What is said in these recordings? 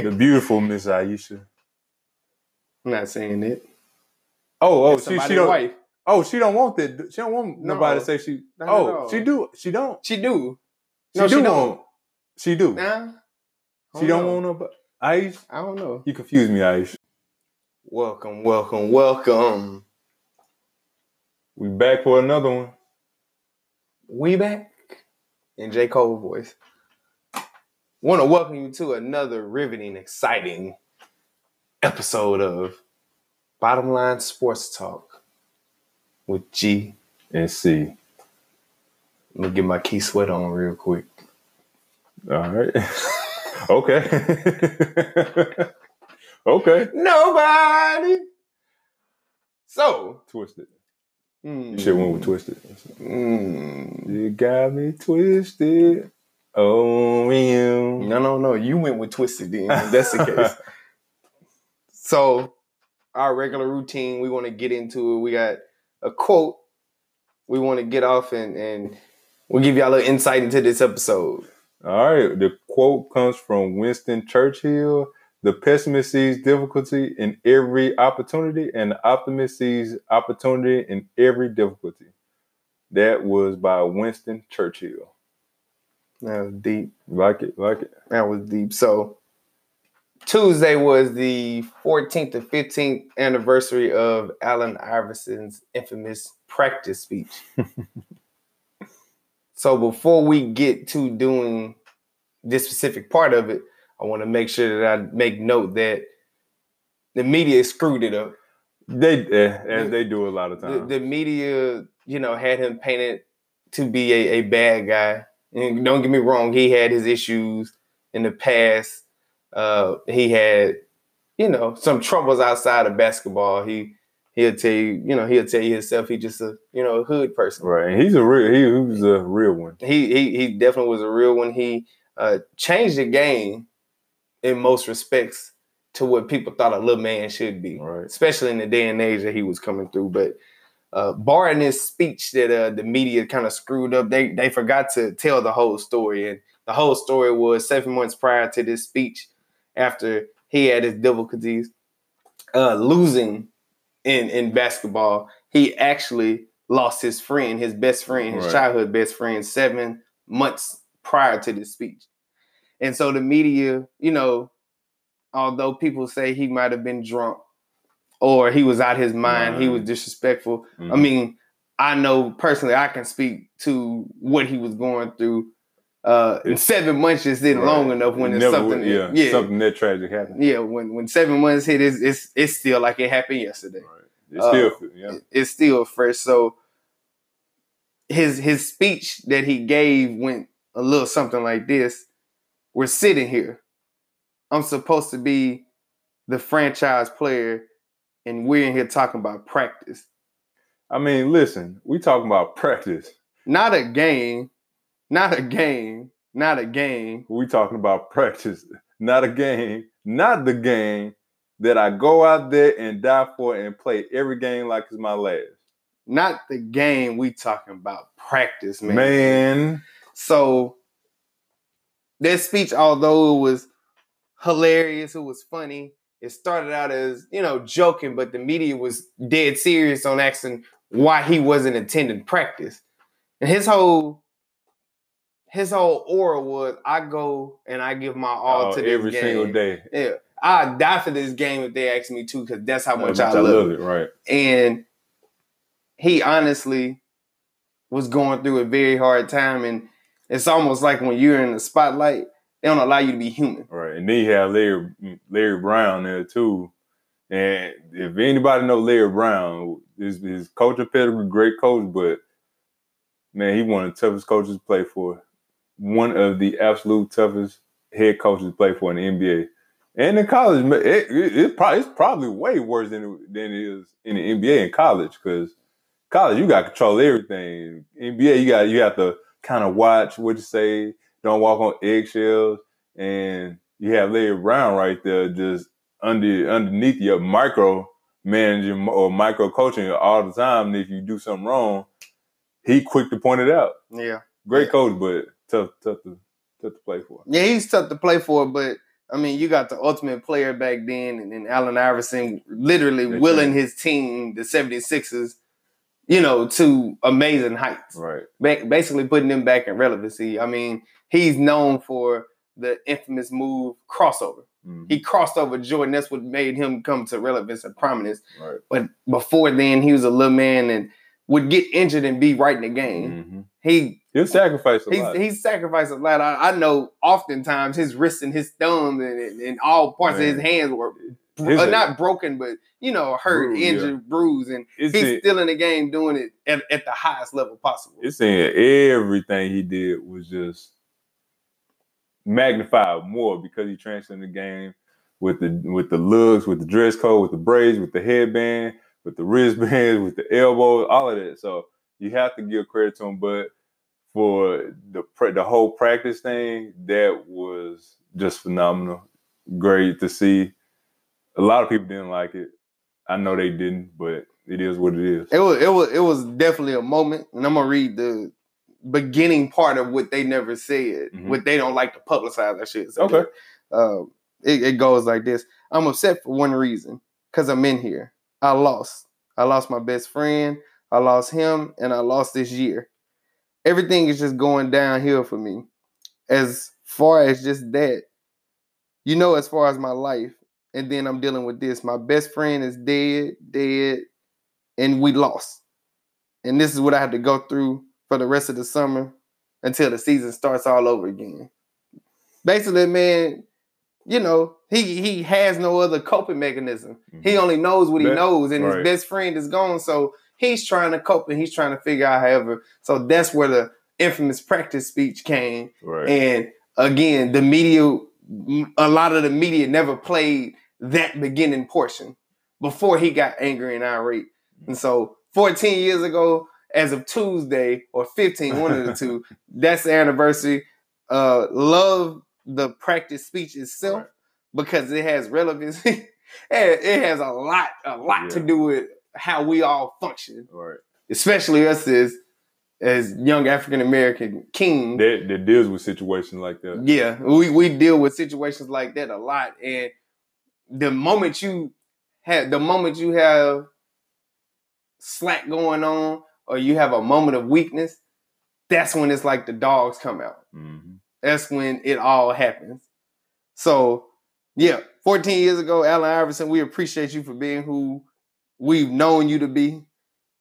the beautiful Miss Ayesha. I'm not saying it. Oh, oh, It's she, she don't. wife. Oh, she don't want that. She don't want No. nobody to say she. Oh, she do. She don't. She do. She No, do she don't. want. She do. Nah. She don't know. want nobody. Ayesha, I don't know. you confuse me, Ayesha. Welcome, welcome, welcome. We back for another one. We back in J. Cole voice. Want to welcome you to another riveting, exciting episode of Bottom Line Sports Talk with G. And C. Let me get my key sweat on real quick. All right. okay. okay. Nobody. So, Twisted. mm, Shit went with twisted. mm, You got me twisted. Oh, you. no, no, no. You went with Twisted then. That's the case. So, our regular routine, we want to get into it. We got a quote we want to get off and, and we'll give y'all a little insight into this episode. All right. The quote comes from Winston Churchill. The pessimist sees difficulty in every opportunity, and the optimist sees opportunity in every difficulty. That was by Winston Churchill. That was deep. Like it, like it. That was deep. So, Tuesday was the 14th to 15th anniversary of Allen Iverson's infamous practice speech. so, before we get to doing this specific part of it, I want to make sure that I make note that the media screwed it up. They, eh, as they do a lot of The, times. the media, you know, had him painted to be a, a bad guy. And don't get me wrong, he had his issues in the past. Uh, he had, you know, some troubles outside of basketball. He he'll tell you, you know, he'll tell you himself he just a you know a hood person. right, and he's a real. He, he was a real one. He he he definitely was a real one. He uh, changed the game in most respects to what people thought a little man should be Right. especially in the day and age that he was coming through. But uh, barring this speech that uh, the media kind of screwed up, they they forgot to tell the whole story. And the whole story was seven months prior to this speech, after he had his difficulties uh, losing in in basketball, he actually lost his friend, his best friend, his Right. childhood best friend, seven months prior to this speech. And so the media, you know, although people say he might have been drunk or he was out his mind, he was disrespectful. I Mhm. mean, I know personally I can speak to what he was going through. Uh, and seven months just isn't long enough when Never something. yeah, yeah, something that tragic happened. yeah. When when seven months hit, it's it's, it's still like it happened yesterday Right. It's still, Uh, yeah. it's still fresh. So his his speech that he gave went a little something like this. We're sitting here. I'm supposed to be the franchise player, and we're in here talking about practice. I mean, listen, we talking about practice. Not a game, not a game, not a game. We talking about practice, not a game, not the game that I go out there and die for and play every game like it's my last. Not the game we talking about practice, man. Man, So that speech, although it was hilarious, it was funny. It started out as you know joking, but the media was dead serious on asking why he wasn't attending practice, and his whole his whole aura was, "I go and I give my all oh, to this every game. single day. Yeah, I die for this game if they ask me to, because that's how much I, I love love it, right? and he honestly was going through a very hard time and it's almost like when you're in the spotlight they don't allow you to be human Right. And then you have Larry Larry Brown there too. And if anybody know Larry Brown, his, his coaching pedigree, great coach, but man, he one of the toughest coaches to play for. One of the absolute toughest head coaches to play for in the NBA. And in college, it, it, it probably, it's probably way worse than it, than it is in the NBA in college because college you got to control everything. NBA you got you have to kind of watch what you say, don't walk on eggshells, and you have Larry Brown right there just under underneath your micro managing or micro coaching all the time. And if you do something wrong, he quick to point it out. yeah Great coach, but tough, tough to tough to play for. yeah he's tough to play for but I mean, you got the ultimate player back then, and then Allen Iverson literally That's willing right. his team, the 76ers, you know, to amazing heights. Right. Ba- basically putting them back in relevancy. I mean, he's known for the infamous move crossover. Mhm. He crossed over Jordan. That's what made him come to relevance and prominence. Right. But before then, he was a little man and would get injured and be right in the game. Mhm. He He'll sacrifice a he's, lot. he's sacrificed a lot. I, I know oftentimes his wrists and his thumbs and, and, all parts of his hands were His- uh, not broken, but you know, hurt, Bruised, yeah. injured, bruised, and It's he's in- still in the game doing it at, at the highest level possible. it's in everything he did was just magnified more because he transcended the game with the with the looks, with the dress code, with the braids, with the headband, with the wristbands, with the elbows, all of that. So you have to give credit to him. But for the the whole practice thing, that was just phenomenal. Great to see. A lot of people didn't like it. I know they didn't, but it is what it is. It was it was it was definitely a moment, and I'm gonna read the beginning part of what they never said, Mhm. what they don't like to publicize. that shit. say. Okay. Um, it, it goes like this: I'm upset for one reason, because I'm in here. I lost. I lost my best friend. I lost him, and I lost this year. Everything is just going downhill for me. As far as just that, you know, as far as my life, and then I'm dealing with this. My best friend is dead, dead, and we lost. And this is what I had to go through for the rest of the summer until the season starts all over again. Basically, man, you know, he he has no other coping mechanism. He Mhm. only knows what he knows, and right. his best friend is gone. So he's trying to cope and he's trying to figure out however. So that's where the infamous practice speech came. right. And again, the media, a lot of the media never played that beginning portion before he got angry and irate. And so 14 years ago, as of Tuesday or 15, one of the two, that's the anniversary. Uh, love the practice speech itself Right. because it has relevancy. it it has a lot, a lot to do with how we all function, right. especially us as as young African American kings. that that deals with situations like that. Yeah, we, we deal with situations like that a lot. And the moment you have the moment you have slack going on or you have a moment of weakness, that's when it's like the dogs come out. Mhm. That's when it all happens. So yeah, 14 years ago, Allen Iverson, we appreciate you for being who we've known you to be.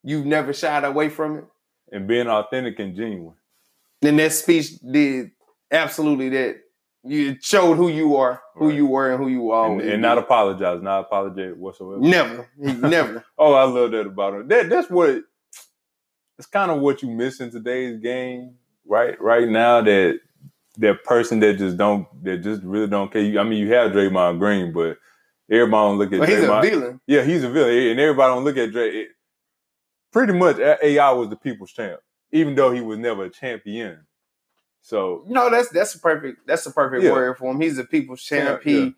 You've never shied away from it. And being authentic and genuine. And that speech did absolutely that. You showed who you are, who Right. you were, and who you And, and not apologize, not apologetic whatsoever. never, never. Oh, I love that about him. That that's what it's kind of what you miss in today's game, right? Right now, that that person that just don't that just really don't care. I mean, you have Draymond Green, but everybody don't look at But he's a villain. yeah, he's a villain, and everybody don't look at Dray. Pretty much, AI was the people's champ, even though he was never a champion. So No, that's that's a perfect. That's a perfect Yeah. word for him. He's a people's champ. Yeah, he yeah.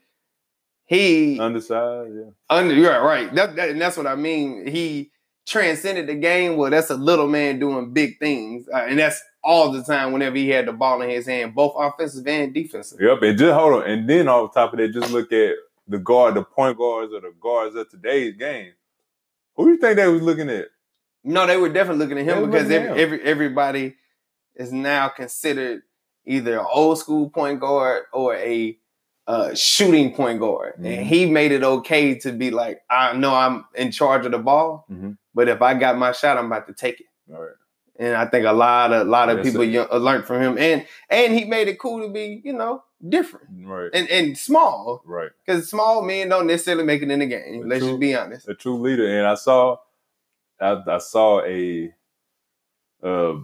he undersized, yeah. under you're right. That, that and that's what I mean. He transcended the game. Well, that's a little man doing big things, uh, and that's all the time. Whenever he had the ball in his hand, both offensive and defensive. Yep, and just hold on, and then on top of that, just look at the guard, the point guards, or the guards of today's game. Who do you think they was looking at? No, they were definitely looking at him because every, every everybody is now considered either an old school point guard or a uh, shooting point guard, Mhm. and he made it okay to be like, I know I'm in charge of the ball, Mhm. but if I got my shot, I'm about to take it. Right, And I think a lot of a lot of That's people young, learned from him, and and he made it cool to be you know different right, and and small right. because small men don't necessarily make it in the game. But Let's true. just be honest. A true leader, and I saw, I, I saw a, uh,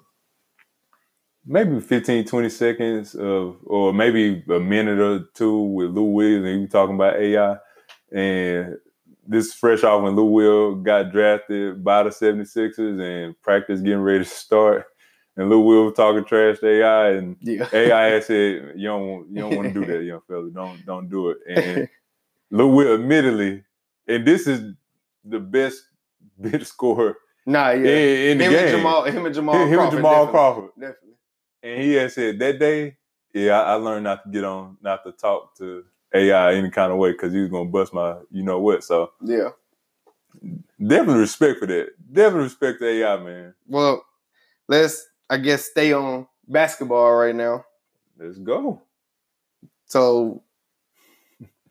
maybe 15, 20 seconds of, or maybe a minute or two with Lou Williams, and he was talking about AI, and this fresh off when Lou Will got drafted by the 76ers and practice getting ready to start. And Lou Will was talking trash to AI, and Yeah. AI had said, "You don't, want- you don't want to do that, young fella. Don't, don't do it." And Lou Will, admittedly, and this is the best bit scorer Nah, yeah. in, in the him game. and Jamal, him and Jamal, him, him and Jamal definitely. Crawford, Definitely. And he had said that day, "Yeah, I, I learned not to get on, not to talk to AI any kind of way because he was gonna bust my you know what. So Yeah. definitely respect for that. Definitely respect the AI man. Well, let's I guess stay on basketball right now. Let's go. So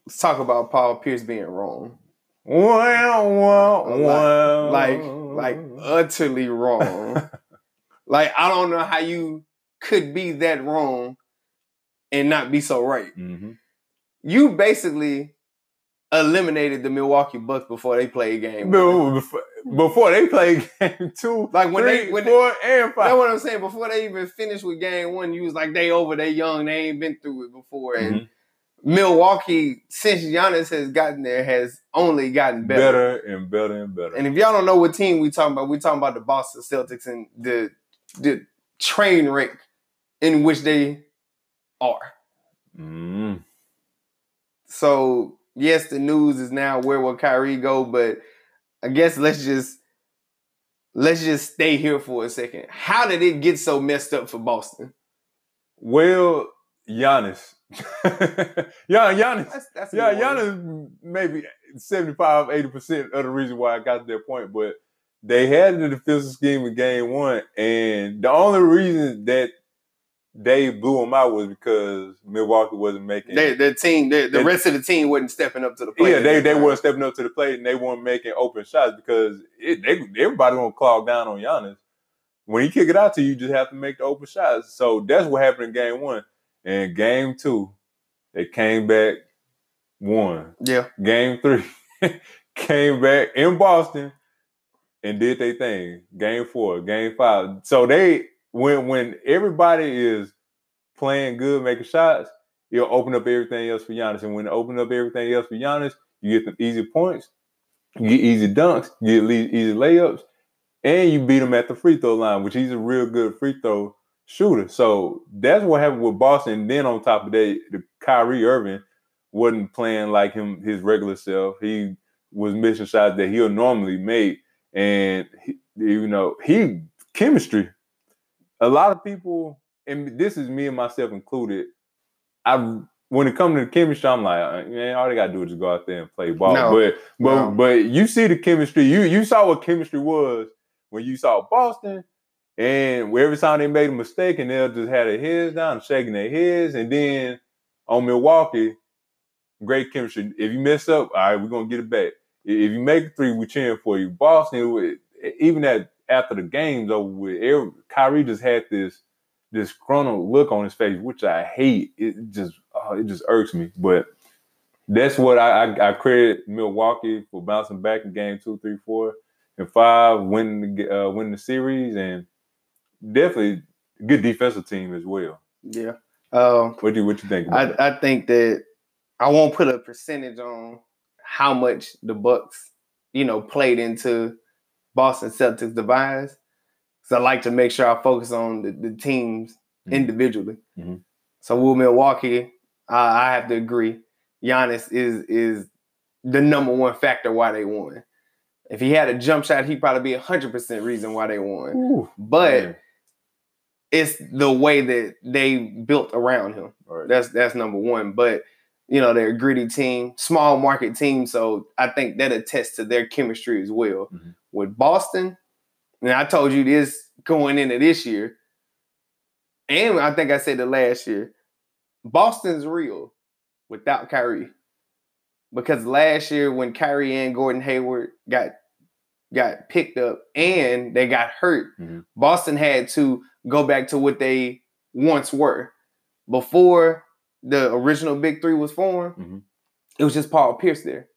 let's talk about Paul Pierce being wrong. Wow, wow, Like- wow. Like like utterly wrong. like I don't know how you could be that wrong and not be so right. Mhm. You basically eliminated the Milwaukee Bucks before they played game. Before, before- they play game two, Like when they- three, when they- four, and That's what I'm saying. Before they even finished with game one, you was like, they over, they young, they ain't been through it before. And Mhm. Milwaukee, since Giannis has gotten there, has only gotten better. better and better and better. And if y'all don't know what team we talking about, we talking about the Boston Celtics and the the train wreck in which they are. Mm. So yes, the news is now where will Kyrie go, but I guess let's just let's just stay here for a second. How did it get so messed up for Boston? Well, Giannis. yeah, Giannis. That's that's Yeah. Giannis maybe 75, 80% of the reason why I got to that point, but they had the defensive scheme in game one, and the only reason that they blew them out was because Milwaukee wasn't making They, the team, the, the They- rest of the team wasn't stepping up to the plate. yeah, they they weren't stepping up to the plate and they weren't making open shots because it, they everybody gonna clog down on Giannis. When he kick it out to you, you just have to make the open shots. So that's what happened in game one. And game two, they came back, one. Yeah, Game three, came back in Boston and did their thing. Game four, game five. So they when when everybody is playing good, making shots, it'll open up everything else for Giannis. And when it open up everything else for Giannis, you get them easy points, you get easy dunks, you get easy layups, and you beat him at the free throw line, which he's a real good free throw shooter. So that's what happened with Boston. And then on top of that, the Kyrie Irving wasn't playing like him his regular self. He was missing shots that he'll normally make, and he, you know he chemistry. A lot of people, and this is me and myself included. I when it comes to the chemistry, I'm like, uh, man, all they gotta do is just go out there and play ball. No. But but No. but you see the chemistry. You you saw what chemistry was when you saw Boston, and every time they made a mistake, and they'll just have their heads down, shaking their heads, and then on Milwaukee, great chemistry. If you mess up, all right, we're gonna get it back. If you make a three, we cheering for you. Boston, even at after the game's over with, every, Kyrie just had this this disgruntled look on his face, which I hate. It just oh, it just irks me. But that's what I, I, I credit Milwaukee for bouncing back in game two, three, four, and five, winning the uh, winning the series, and definitely a good defensive team as well. yeah. Um, What do you what you think? I I think that I won't put a percentage on how much the Bucks, you know, played into Boston Celtics demise. So I like to make sure I focus on the, the teams Mhm. individually. Mhm. So with Milwaukee, I, I have to agree. Giannis is is the number one factor why they won. If he had a jump shot, he'd probably be hundred percent reason why they won. Ooh, But man. it's the way that they built around him. Right. That's that's number one. But you know, they're a gritty team, small market team. So I think that attests to their chemistry as well. Mhm. With Boston, and I told you this going into this year, and I think I said it last year, Boston's real without Kyrie. Because last year when Kyrie and Gordon Hayward got got picked up and they got hurt, Mhm. Boston had to go back to what they once were. Before the original Big Three was formed, Mhm. it was just Paul Pierce there.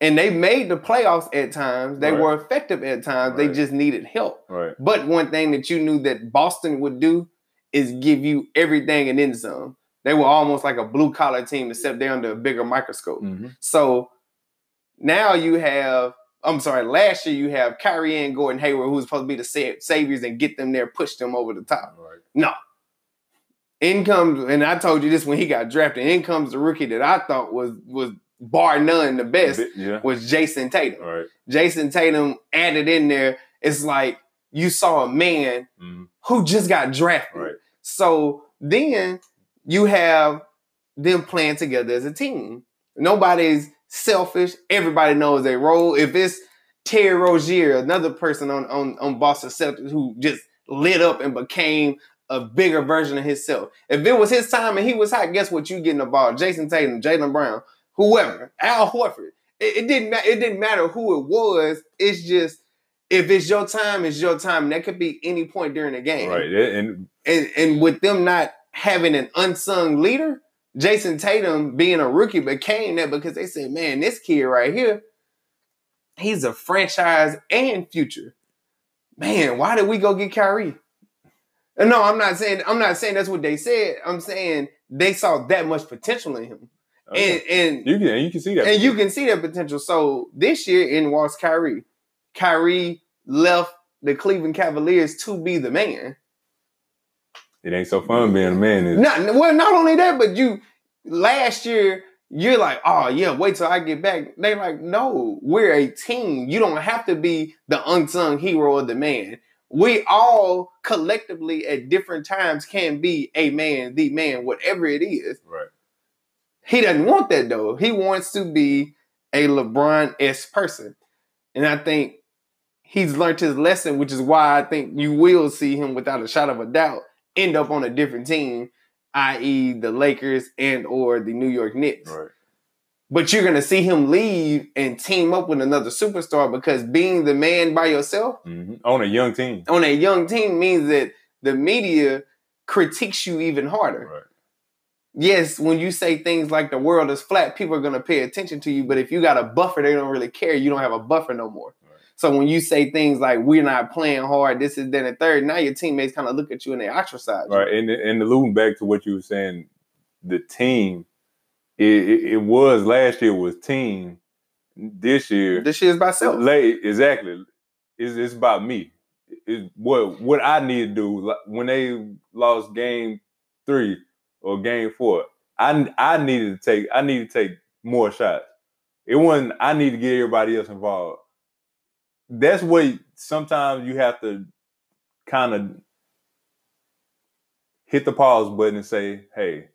And they made the playoffs at times. They Right. were effective at times. They just needed help. Right. But one thing that you knew that Boston would do is give you everything and then some. They were almost like a blue collar team, except they're under a bigger microscope. Mhm. So now you have, I'm sorry, last year you have Kyrie and Gordon Hayward, who's supposed to be the sa- saviors and get them there, push them over the top. Right. No. In comes, and I told you this when he got drafted. In comes the rookie that I thought was was bar none the best Yeah. was Jayson Tatum. Right. Jayson Tatum added in there. It's like you saw a man Mhm. who just got drafted. Right. So then you have them playing together as a team. Nobody's selfish. Everybody knows their role. If it's Terry Rozier, another person on on on Boston Celtics who just lit up and became a bigger version of himself. If it was his time and he was hot, guess what? You getting the ball? Jayson Tatum, Jaylen Brown, whoever, Al Horford. It, it didn't matter. It didn't matter who it was. It's just if it's your time, it's your time. And that could be any point during the game. Right. And and and with them not having an unsung leader, Jayson Tatum being a rookie became that because they said, man, this kid right here, he's a franchise and future. Man, why did we go get Kyrie? And no, I'm not saying I'm not saying that's what they said. I'm saying they saw that much potential in him. Oh, okay. And and you can you can see that. and you can see that potential. So this year in walks Kyrie. Kyrie left the Cleveland Cavaliers to be the man. it ain't so fun being a man. Is? Not well, not only that, but you last year you're like, oh yeah, wait till I get back. They like, no, we're a team. You don't have to be the unsung hero of the man. We all collectively at different times can be a man, the man, whatever it is. Right. He doesn't want that though. He wants to be a LeBron s person, and I think he's learned his lesson, which is why I think you will see him without a shot of a doubt end up on a different team, i.e., the Lakers and or the New York Knicks. Right. But you're gonna see him leave and team up with another superstar because being the man by yourself hmm On a young team. on a young team means that the media critiques you even harder Right. Yes, when you say things like the world is flat, people are going to pay attention to you. But if you got a buffer, they don't really care. You don't have a buffer no more. Right. So when you say things like "we're not playing hard," this is then a third. Now your teammates kind of look at you and they ostracize you. Right. And and alluding back to what you were saying, the team, it, it, it was last year was team. This year, This year is by self. late exactly. It's, it's about me. It's what what I need to do. Like, When they lost game three or game four, I I needed to take I need to take more shots. It wasn't I need to get everybody else involved. That's what sometimes you have to kind of hit the pause button and say, "Hey,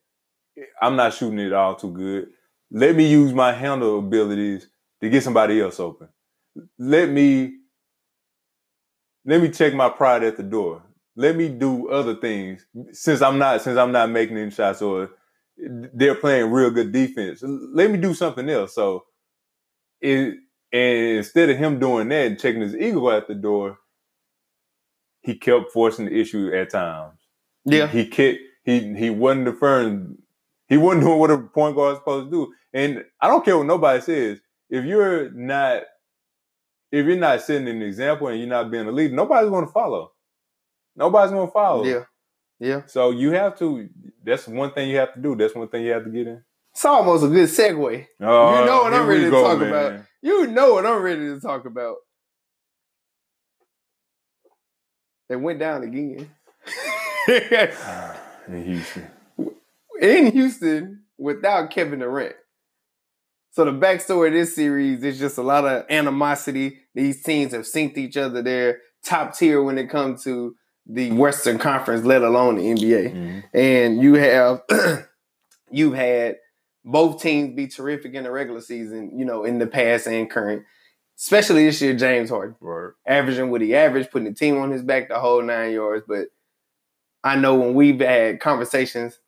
I'm not shooting it all too good. Let me use my handle abilities to get somebody else open. Let me let me check my pride at the door. Let me do other things since I'm not since I'm not making any shots or they're playing real good defense. Let me do something else. So it and instead of him doing that and checking his ego at the door, he kept forcing the issue at times. Yeah, He kept he he wasn't deferring. He wasn't doing what a point guard is supposed to do. And I don't care what nobody says. If you're not if you're not setting an example and you're not being a leader, nobody's going to follow. Nobody's to follow. yeah, yeah. So you have to. That's one thing you have to do. That's one thing you have to get in. It's almost a good segue. Oh, You know what I'm ready to go, talk man. about. You know what I'm ready to talk about. They went down again. In Houston. in Houston without Kevin Durant. So the backstory of this series is just a lot of animosity. These teams have synced each other. They're top tier when it comes to the Western Conference, let alone the NBA. Mhm. And you have you've had both teams be terrific in the regular season, you know, in the past and current. Especially this year, James Harden Right. averaging what he averaged, putting the team on his back the whole nine yards. But I know when we've had conversations,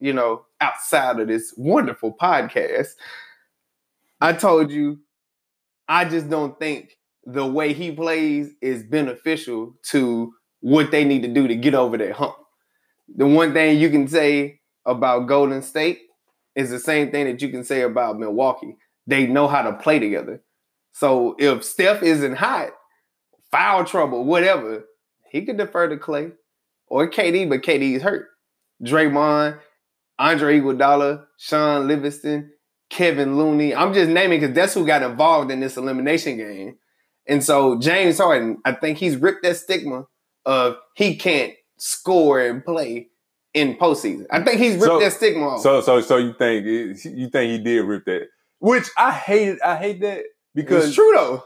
you know, outside of this wonderful podcast, I told you I just don't think the way he plays is beneficial to what they need to do to get over that hump. The one thing you can say about Golden State is the same thing that you can say about Milwaukee. They know how to play together. So if Steph isn't hot, foul trouble, whatever, he could defer to Klay or KD, but KD is hurt. Draymond, Andre Iguodala, Shaun Livingston, Kevin Looney. I'm just naming because that's who got involved in this elimination game. And so James Harden, I think he's ripped that stigma of he can't score and play in postseason. I think he's ripped So- that stigma off. So so so you think you think he did rip that? Which I hate. It. I hate that because it's true though.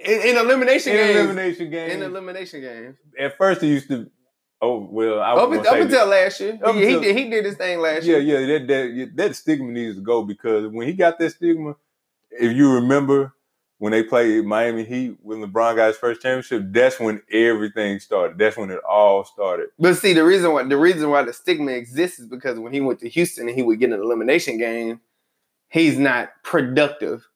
In, in elimination in games, elimination games, in elimination games, at first it used to Oh well, I Up, was up until that- last year, Up he, he did he did his thing last yeah, year. yeah, that, that that stigma needs to go because when he got that stigma, if you remember when they played Miami Heat when LeBron got his first championship, that's when everything started. That's when it all started. But see, the reason why the reason why the stigma exists is because when he went to Houston and he would get an elimination game, he's not productive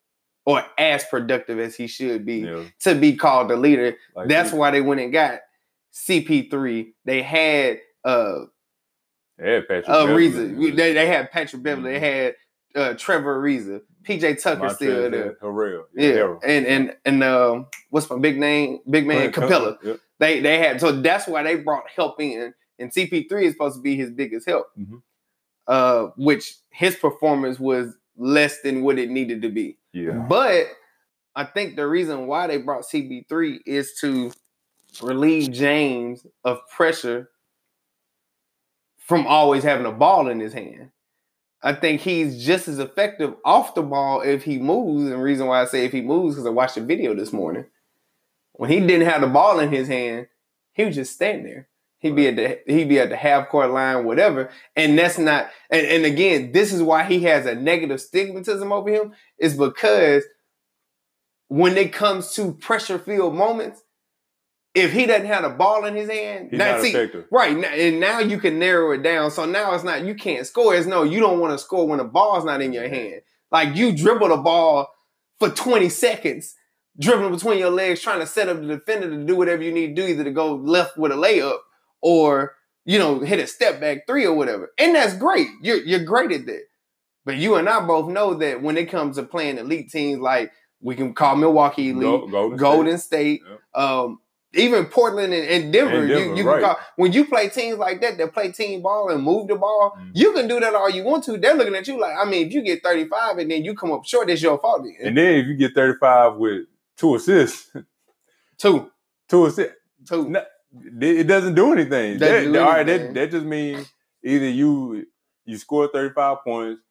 or as productive as he should be know, to be called the leader. like That's he- why they went and got CP3. They had uh they had Patrick uh Beverley. Reza. They, they had Patrick Beverley. They had uh Trevor Ariza. PJ Tucker still there. Harrell. Yeah, Harrell. and and and um, what's my big name? Big man Capela. Yep. They they had so that's why they brought help in, and CP3 is supposed to be his biggest help. Mhm. Uh, which his performance was less than what it needed to be. Yeah. But I think the reason why they brought CP3 is to relieve James of pressure from always having a ball in his hand. I think he's just as effective off the ball if he moves. And the reason why I say if he moves because I watched a video this morning. When he didn't have the ball in his hand, he was just standing there. He'd be at the he'd be at the half court line, whatever. And that's not and, and again, this is why he has a negative stigmatism over him, is because when it comes to pressure filled moments, if he doesn't have the ball in his hand, He's now not see, effective. Right. And now you can narrow it down. So now it's not, you can't score. It's no, you don't want to score when the ball's not in your hand. Like you dribble the ball for 20 seconds, dribbling between your legs, trying to set up the defender to do whatever you need to do, either to go left with a layup or, you know, hit a step back three or whatever. And that's great. You're, you're great at that. But you and I both know that when it comes to playing elite teams, like we can call Milwaukee elite, Go- Golden, Golden State. State, Yep. um, even Portland and, and Denver, And Denver, you, you right. can call when you play teams like that that play team ball and move the ball, Mhm. you can do that all you want to. They're looking at you like, I mean, if you get 35 and then you come up short, it's your fault. Then. And then if you get 35 with two assists, Two. two assists, Two. No, it doesn't do anything. Doesn't That- do all right, that, that just means either you you scored 35 points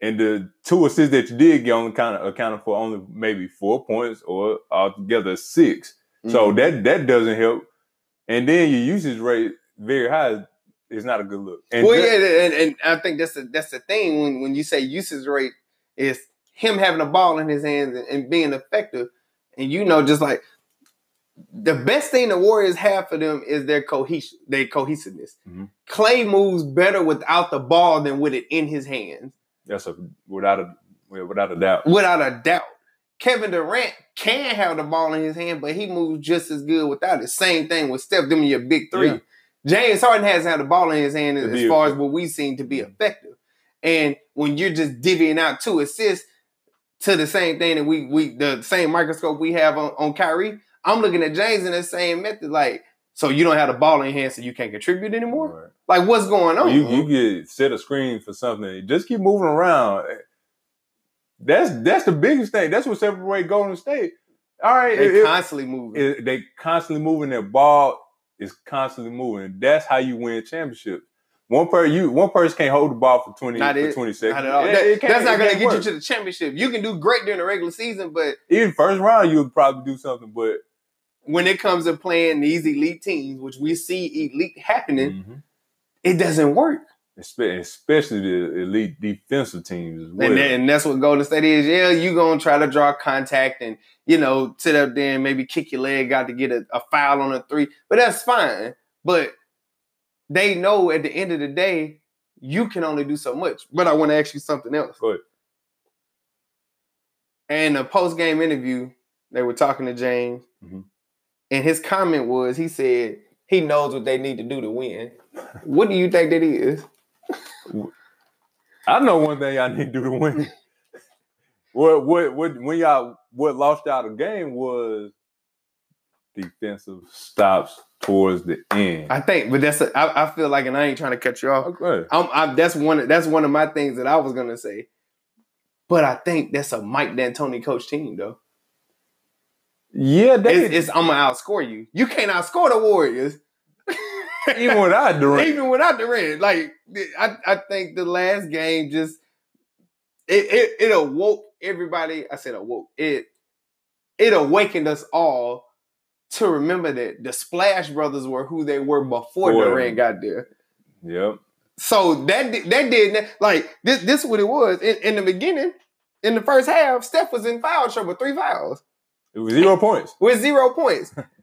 and the two assists that you did get only kind of accounted for only maybe four points or altogether six. So Mhm. that that doesn't help. And then your usage rate very high is not a good look. And well, that- yeah, and, and I think that's the that's the thing when when you say usage rate is him having a ball in his hands and, and being effective, and you know, just like the best thing the Warriors have for them is their cohesion, their cohesiveness. Mhm. Klay moves better without the ball than with it in his hands, that's a without a without a doubt. without a doubt. Kevin Durant can have the ball in his hand, but he moves just as good without it. Same thing with Steph, them your big three. Yeah. James Harden hasn't had the ball in his hand as far as what we've seen to be effective. And when you're just divvying out two assists to the same thing that we we the same microscope we have on, on Kyrie, I'm looking at James in the same method. Like, so you don't have the ball in your hand, so you can't contribute anymore. Right. Like, what's going on? You you get set a screen for something. Just keep moving around. That's that's the biggest thing. That's what separates Golden State. All right, they it- constantly moving. it- they constantly moving their ball is constantly moving. That's how you win championships. One per you one person can't hold the ball for twenty Not for it. twenty seconds. Not at all. It- That- that's not going to get you to the championship. You can do great during the regular season, but even first round. You would probably do something, but when it comes to playing these elite teams, which we see elite happening, Mhm. it doesn't work. Espe- especially the elite defensive teams as well. And, that- and that's what Golden State is. Yeah, you're gonna try to draw contact and you know sit up there and maybe kick your leg out to get a, a foul on a three, but that's fine. But they know at the end of the day, you can only do so much. But I want to ask you something else. Go ahead. And a post game interview, they were talking to James, Mhm. and his comment was, he said he knows what they need to do to win. What do you think that is? I know one thing y'all need to do to win. what what what when y'all what lost y'all the game was defensive stops towards the end. I think, but that's a, I, I feel like, and I ain't trying to cut you off. okay. I'm, I'm, that's one. That's one of my things that I was gonna say. But I think that's a Mike D'Antoni coach team, though. Yeah, they It's, it's I'm gonna outscore you. You can't outscore the Warriors, even without Durant. even without Durant. Like I, I think the last game just it, it it awoke everybody. I said awoke it. It awakened us all to remember that the Splash Brothers were who they were before Boy. Durant got there. Yep. So that that did like this. This is what it was in, in the beginning. In the first half, Steph was in foul trouble, three fouls It was zero points. with zero points.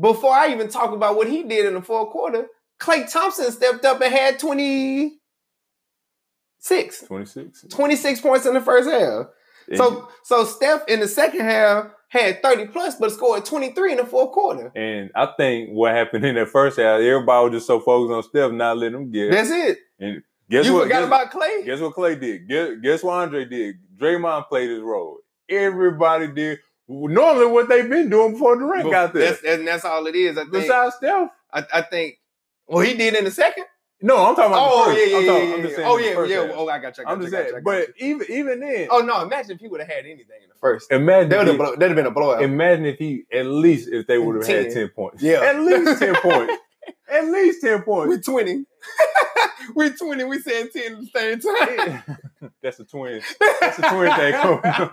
Before I even talk about what he did in the fourth quarter, Klay Thompson stepped up and had 26, 26. 26 points in the first half. So so Steph in the second half had 30 plus, but scored 23 in the fourth quarter. and I think what happened in that first half, everybody was just so focused on Steph, not letting him get. That's it. and guess you what? forgot guess, about Klay? guess what Klay did? Guess, guess what Andre did? Draymond played his role. Everybody did. Normally, what they've been doing before Durant got there. That's, and that's all it is. I think. Besides Steph. I, I think. Well, he did in the second. No, I'm talking about Oh the first. yeah, yeah, I'm, yeah, talking, yeah, I'm just saying Oh yeah, yeah. half. Oh, I got you. I got I'm you, just you, saying. But even even then, oh no, imagine if he would have had anything in the first. imagine That would have been a blowout. Imagine if he at least if they would have had 10. points. Yeah. At least ten points. At least ten points. we points. twenty. We're twenty. We said ten at the same time. That's a twin. That's a twin thing.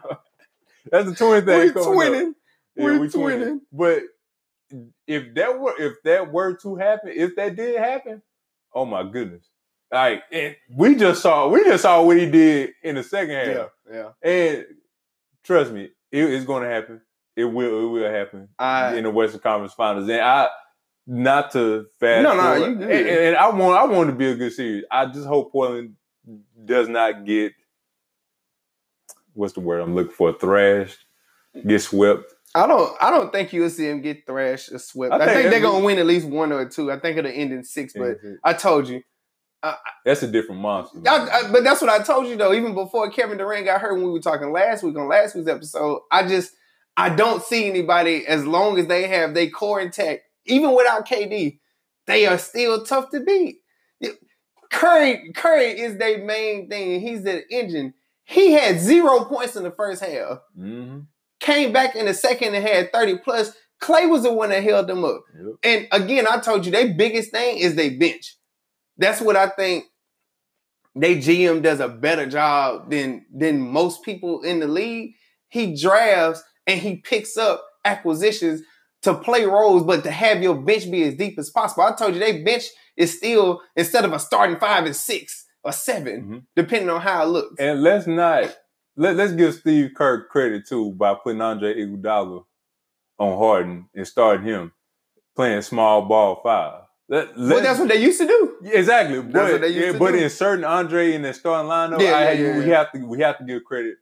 That's a twin thing we coming up. twinning. Yeah, we we twinning. twinning. But if that were if that were to happen, if that did happen, oh my goodness. Like and we just saw we just saw what he did in the second half. Yeah, yeah. And trust me, it is going to happen. It will. It will happen I in the Western Conference Finals. And I, not to fast. No, no, you and, and I want. I want it to be a good series. I just hope Portland does not get. What's the word I'm looking for? Thrashed, get swept. I don't I don't think you'll see him get thrashed or swept. I I, think think, they're gonna win at least one or two. I think it'll end in six, but mm-hmm. I told you. That's a different monster. I, I, but that's what I told you though. Even before Kevin Durant got hurt, when we were talking last week on last week's episode, I just I don't see anybody as long as they have their core intact, even without KD, they are still tough to beat. Curry Curry is their main thing. He's the engine. He had zero points in the first half. hmm Came back in the second and had thirty plus. Klay was the one that held them up. Yep. And again, I told you their biggest thing is they bench. That's what I think. They GM does a better job than than most people in the league. He drafts and he picks up acquisitions to play roles, but to have your bench be as deep as possible. I told you they bench is still instead of a starting five and six or 7 Mhm. depending on how it looks. And let's not let, let's give Steve Kerr credit too by putting Andre Iguodala on Harden and starting him playing small ball five. Let, well, that's what they used to do. Yeah, exactly. But, what they used yeah, but in certain Andre in the starting lineup, Yeah, I, yeah, we have to we have to give credit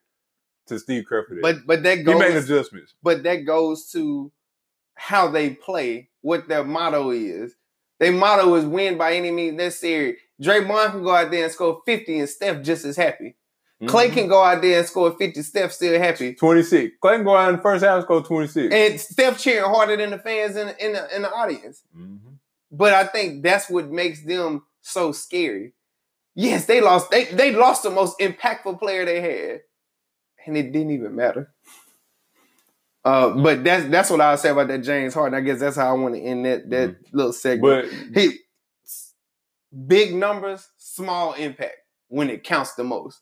to Steve Kerr for that. But but that goes, he made adjustments. but that goes to how they play, what their motto is. Their motto is win by any means necessary. Draymond can go out there and score 50 and Steph just as happy. Klay Mhm. can go out there and score 50, Steph still happy. 26. Klay can go out in the first half and score 26. And Steph cheering harder than the fans in, in, the, in the audience. Mhm. But I think that's what makes them so scary. Yes, they lost. They they lost the most impactful player they had, and it didn't even matter. Uh, but that's that's what I'll say about that James Harden. I guess that's how I want to end that that little segment. But he big numbers, small impact when it counts the most.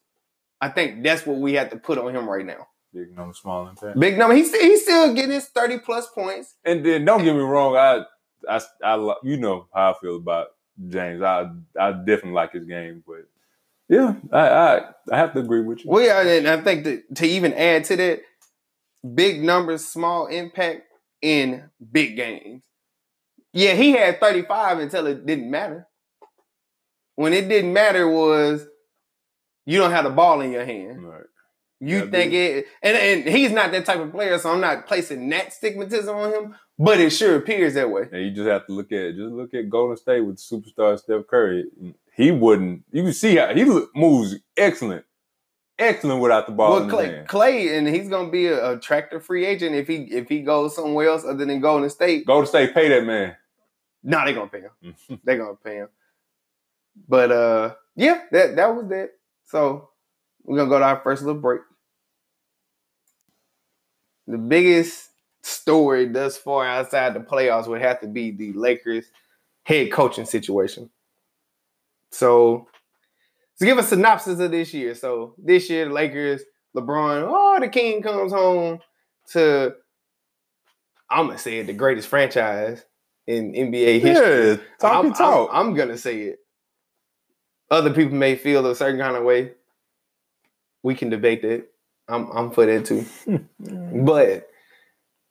I think that's what we have to put on him right now. big number, small impact. Big number. He's he's still getting his thirty plus points. And then don't get me wrong, I, I, I, you know how I feel about James. I, I definitely like his game, but yeah, I, I, I have to agree with you. Well, yeah, and I think that to even add to that, big numbers, small impact in big games. Yeah, he had 35 until it didn't matter. When it didn't matter was you don't have the ball in your hand. Right. You Yeah, think it and, and he's not that type of player, so I'm not placing that stigmatism on him, but it sure appears that way. And you just have to look at just look at Golden State with superstar Steph Curry. He wouldn't. You can see how he moves excellent, excellent without the ball Well, Klay. Klay, and he's gonna be a attractive free agent if he if he goes somewhere else other than Golden State. Golden State pay that man. No, they're gonna pay him. they're gonna pay him. But uh, yeah, that that was that. So we're gonna go to our first little break. The biggest story thus far outside the playoffs would have to be the Lakers head coaching situation. So to give a synopsis of this year. So this year, the Lakers, LeBron, oh, the king comes home to I'm gonna say it, the greatest franchise in NBA history. Yeah, talk I'm, talk. I'm, I'm gonna say it. Other people may feel a certain kind of way. We can debate that. I'm I'm for that too. but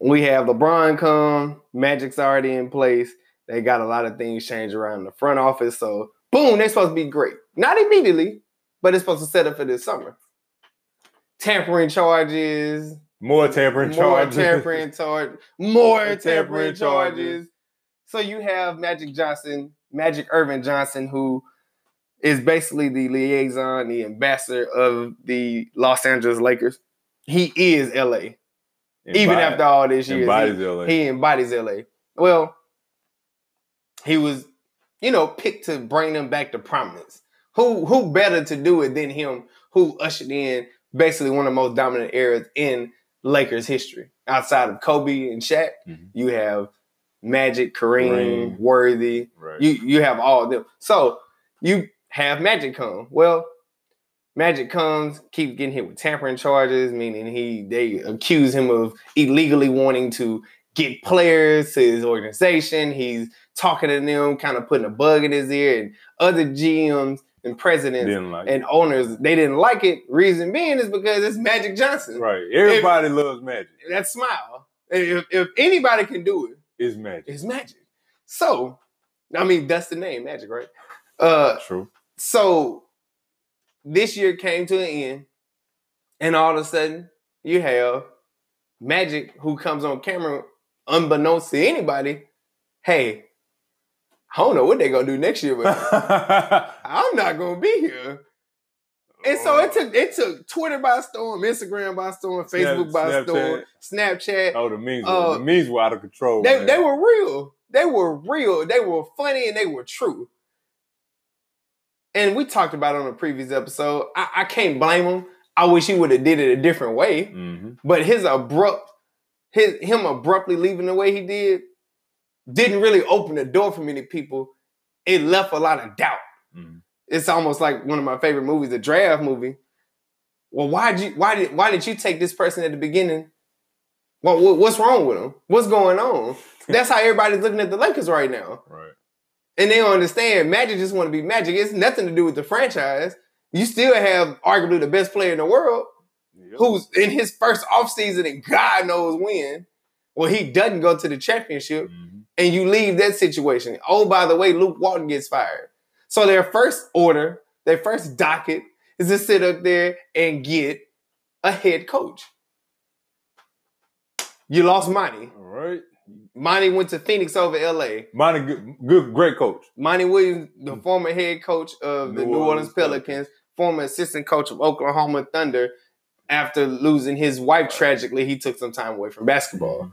we have LeBron come, Magic's already in place. They got a lot of things change around the front office. So boom, they're supposed to be great. Not immediately, but it's supposed to set up for this summer. Tampering charges, more tampering more charges. tampering charge, more tampering Tampering charges. So you have Magic Johnson, Magic Earvin Johnson, who is basically the liaison, the ambassador of the Los Angeles Lakers. He is LA. Even after all this he, LA. he embodies LA. Well, he was, you know, picked to bring them back to prominence. Who who better to do it than him, who ushered in basically one of the most dominant eras in Lakers history. Outside of Kobe and Shaq, Mhm. you have Magic, Kareem. Worthy. right. You you have all of them. So you have Magic come. Well, Magic comes, keeps getting hit with tampering charges, meaning he they accuse him of illegally wanting to get players to his organization. He's talking to them, kind of putting a bug in his ear, and other GMs and presidents like and owners they didn't like it. Reason being is because it's Magic Johnson. right. Everybody loves magic. That smile. If, if anybody can do it, It's magic. it's Magic. So, I mean, that's the name, Magic, right? Uh, True. so this year came to an end, and all of a sudden you have Magic who comes on camera, unbeknownst to anybody. Hey, I don't know what they're gonna do next year, but I'm not gonna be here. And so it took it took Twitter by storm, Instagram by storm, Facebook by storm, Snapchat. Oh, the memes. Uh, were, the memes were out of control. They, man. they were real. They were real. They were funny and they were true. And we talked about it on a previous episode. I, I can't blame him. I wish he would have did it a different way. Mhm. But his abrupt, his him abruptly leaving the way he did, didn't really open the door for many people. It left a lot of doubt. Mhm. It's almost like one of my favorite movies, the draft movie. Well, why did you why did why did you take this person at the beginning? Well, what, what's wrong with him? What's going on? That's how everybody's looking at the Lakers right now. Right. And they don't understand Magic just want to be Magic. It's nothing to do with the franchise. You still have arguably the best player in the world Yep. who's in his first offseason and God knows when. Well, he doesn't go to the championship Mhm. and you leave that situation. Oh, by the way, Luke Walton gets fired. So their first order, their first docket is to sit up there and get a head coach. You lost money. All right. Monty went to Phoenix over LA. Monty, good, good, great coach. Monty Williams, the former head coach of the New New Orleans Orleans Pelicans, Pelicans. former assistant coach of Oklahoma Thunder. After losing his wife tragically, he took some time away from basketball.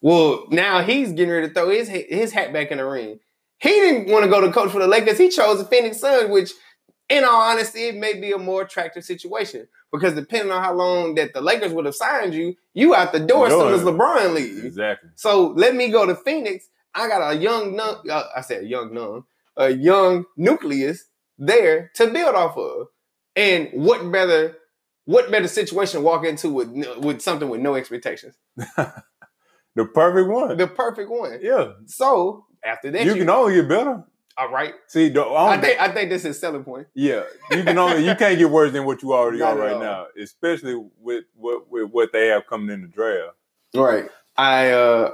Well, now he's getting ready to throw his his hat back in the ring. He didn't want to go to coach for the Lakers. He chose the Phoenix Suns, which, in all honesty, it may be a more attractive situation because depending on how long that the Lakers would have signed you, you out the door as soon as LeBron leaves. Exactly. So let me go to Phoenix. I got a young, nun, uh, I said young nun, a young nucleus there to build off of. And what better, what better situation to walk into with with something with no expectations? The perfect one. The perfect one. yeah. So after that, You can only get better. all right. See, the, I think I think this is selling point. yeah, you can only you can't get worse than what you already Not are right all. now, especially with what with what they have coming in the draft. Right. I uh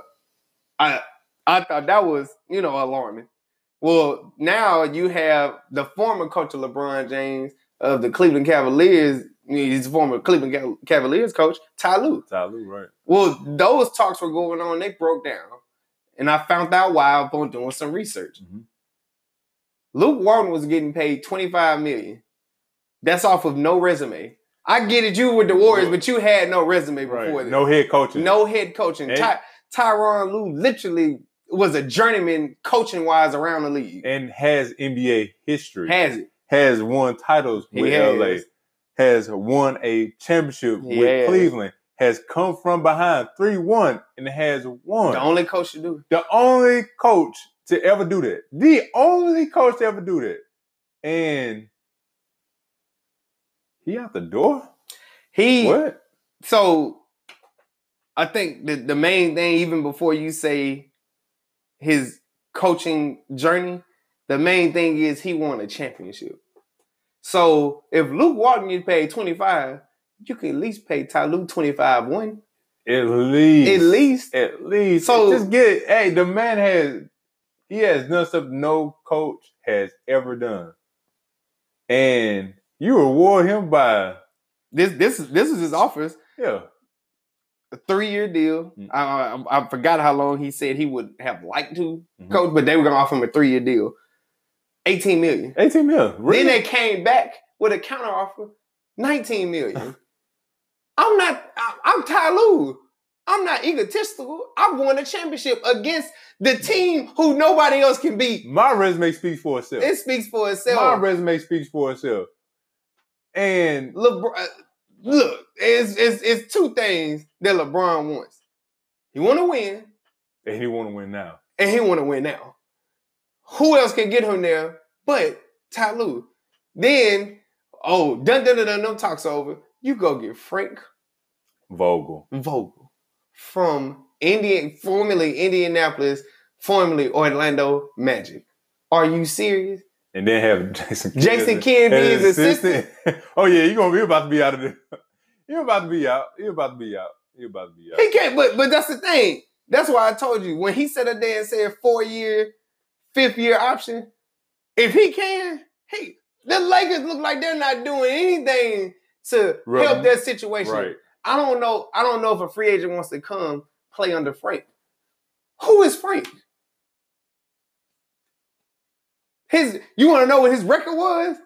I I thought that was, you know, alarming. Well, now you have the former coach of LeBron James of the Cleveland Cavaliers, he's former Cleveland Cavaliers coach, Ty Lue. Ty Lue, right? Well, those talks were going on, they broke down. And I found out why upon doing some research. Mhm. Luke Walton was getting paid 25 million. That's off of no resume. I get it, you with the Warriors, but you had no resume before Right. this. No head coaching. No head coaching. And- Ty, Tyronn Lue literally was a journeyman coaching wise around the league. and has NBA history. Has it? has won titles He with has. LA, has won a championship He with. Cleveland, has come from behind 3 1 and has won. The only coach to do. it. The only coach to ever do that. The only coach to ever do that. And he out the door? He What? so I think the, the main thing, even before you say his coaching journey, the main thing is he won a championship. So if Luke Walton gets paid 25, you can at least pay Ty Lue 25 one. At least. At least. At least. So- just get hey, the man has he has done something no coach has ever done. And you reward him by This this is this is his offers. yeah. A three-year deal. Mm. I, I I forgot how long he said he would have liked to Mhm. coach, but they were gonna offer him a three-year deal. 18 million. 18 mil. Really? Then they came back with a counteroffer, 19 million. I'm not, I'm Ty Lue. I'm not egotistical. I won a championship against the team who nobody else can beat. My resume speaks for itself. It speaks for itself. My resume speaks for itself. And LeBron, uh, look, it's, it's, it's two things that LeBron wants. He want to win, and he want to win now. and he want to win now. Who else can get him there but Ty Lue? Then, oh, dun dun dun dun, no talks over. You go get Frank Vogel. Vogel from Indian, formerly Indianapolis, formerly Orlando Magic. Are you serious? And then have Jason Jason Kidd be his assistant? oh yeah, you're gonna be about to be out of there. You're about to be out. You're about to be out. You're about to be out. He can't, but but that's the thing. That's why I told you when he said a day and said four year, fifth year option. If he can, hey, the Lakers look like they're not doing anything to Right. help their situation. Right. I don't know. I don't know if a free agent wants to come play under Frank. Who is Frank? His you want to know what his record was?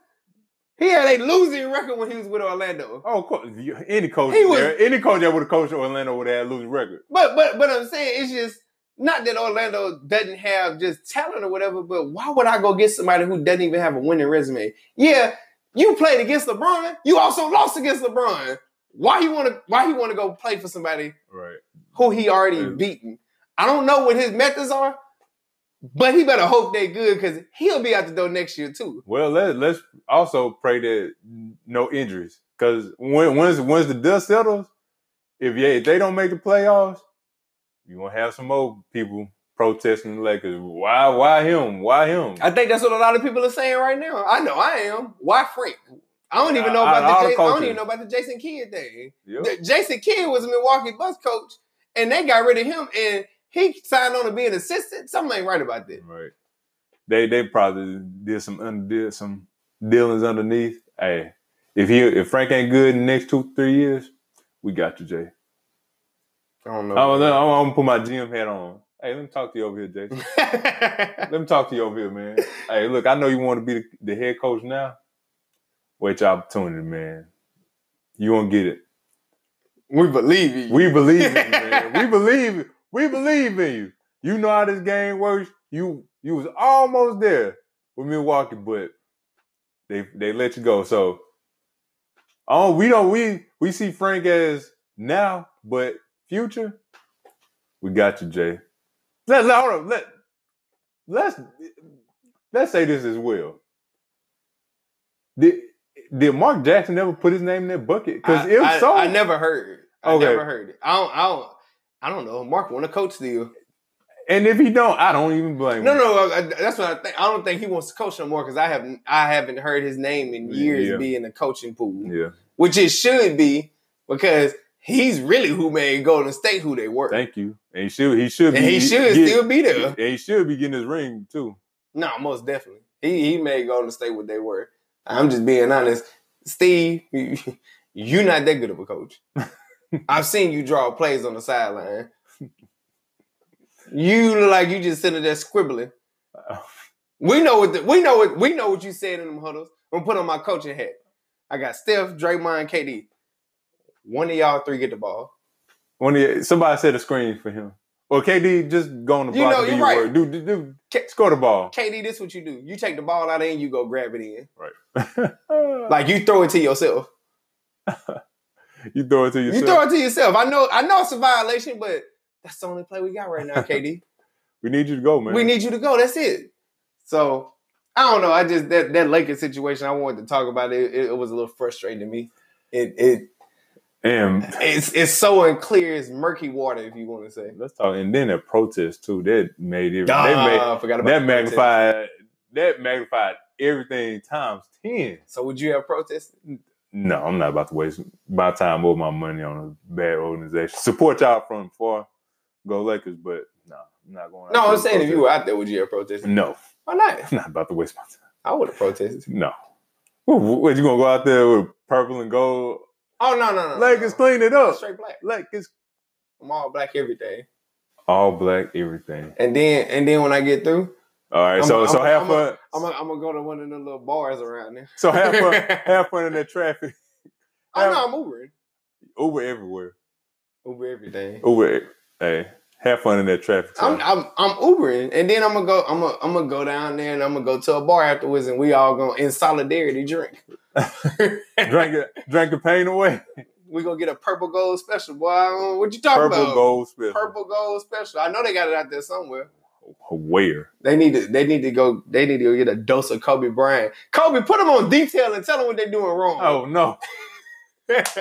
He had a losing record when he was with Orlando. Oh, of course. Any coach, was- there, any coach that would have coached Orlando would have had a losing record. But but but I'm saying it's just not that Orlando doesn't have just talent or whatever, but why would I go get somebody who doesn't even have a winning resume? Yeah, you played against LeBron. You also lost against LeBron. Why you want to why you want to go play for somebody Right. who he already Yeah. beaten? I don't know what his methods are, but he better hope they good because he'll be out the door next year too. Well, let, let's also pray that no injuries. Because when once once the dust settles, if yeah, if they don't make the playoffs, you gonna have some more people protesting the Lakers. Why why him? Why him? I think that's what a lot of people are saying right now. I know I am. Why Frank? I don't even know about all the the J- I don't even know about the Jason Kidd thing. Yep. The- Jason Kidd was a Milwaukee Bucks coach, and they got rid of him, and he signed on to be an assistant. Something ain't right about that. Right. They they probably did some did some dealings underneath. Hey, if he if Frank ain't good in the next two three years, we got you, Jay. I don't know. I'm, I'm, I'm gonna put my GM hat on. Hey, let me talk to you over here, Jason. Let me talk to you over here, man. Hey, look, I know you want to be the, the head coach now. Wait your opportunity, man. You won't get it. we believe you. We believe in you, man. We believe we believe in you. You know how this game works. You you was almost there with Milwaukee, but they they let you go. So oh, we don't we we see Frank as now, but future, we got you, Jay. Let, let, hold on, let let's let's say this as well. Did did Mark Jackson ever put his name in that bucket? Because I- if I, so, I never heard. I Okay. never heard it. I don't. I don't. I don't know. Mark won a coach deal. and if he don't, I don't even blame No, him. no, I, that's what I think. I don't think he wants to coach no more because I haven't. I haven't heard his name in years Yeah. be in the coaching pool, Yeah, which it should be because he's really who made Golden State who they were. thank you. And he should he should and be he should get- still be there. And he should be getting his ring too. No, most definitely. He he made Golden State what they were. I'm just being honest. Steve, you, you're not that good of a coach. I've seen you draw plays on the sideline. You look like you just sitting there scribbling. We know what the, we know what we know what you said in them huddles. I'm gonna put on my coaching hat. I got Steph, Draymond, KD. One of y'all three get the ball. When he, somebody set a screen for him. Or KD just go on the You block know, and do you're right. work. Do, do, do, K- score the ball. KD, this what you do. You take the ball out and you go grab it in. Right. Like you throw it to yourself. you throw it to yourself. You throw it to yourself. I know, I know it's a violation, but that's the only play we got right now, KD. we need you to go, man. we need you to go. That's it. So I don't know. I just that that Lakers situation. I wanted to talk about it. It, it was a little frustrating to me. It it And It's it's so unclear. It's murky water, if you want to say. let's talk. And then the protest too. That made it. Ah, they made I forgot about that the protest. magnified. That magnified everything times ten. So would you have protested? No, I'm not about to waste my time or my money on a bad organization. Support y'all from far, go Lakers, but no, I'm not going. No, I'm saying if you were out there, would you have protested? No, Why not? I'm not about to waste my time. I would have protested. No. What, what, you gonna go out there with purple and gold? Oh no, no, no. Lakers no. clean it I'm up. straight black. Lakers I'm all black every day. all black everything. And then and then when I get through, All right, I'm- so so I'm- have I'm- fun. I'm gonna I'm gonna go to one of the little bars around there. so have fun. have fun in that traffic. I know I'm Ubering. Uber everywhere. Uber everything. Uber. Hey, have fun in that traffic. I'm. I'm I'm Ubering, and then I'm gonna go. I'm gonna I'm gonna go down there, and I'm gonna go to a bar afterwards, and we all gonna in solidarity drink. Drink it, drank the pain away. we gonna get a purple gold special, boy. I don't know What you talking Purple about? gold special. Purple gold special. I know they got it out there somewhere. Where? They need to. They need to go. They need to go get a dose of Kobe Bryant. Kobe, put them on detail and tell them what they're doing wrong. Oh no. put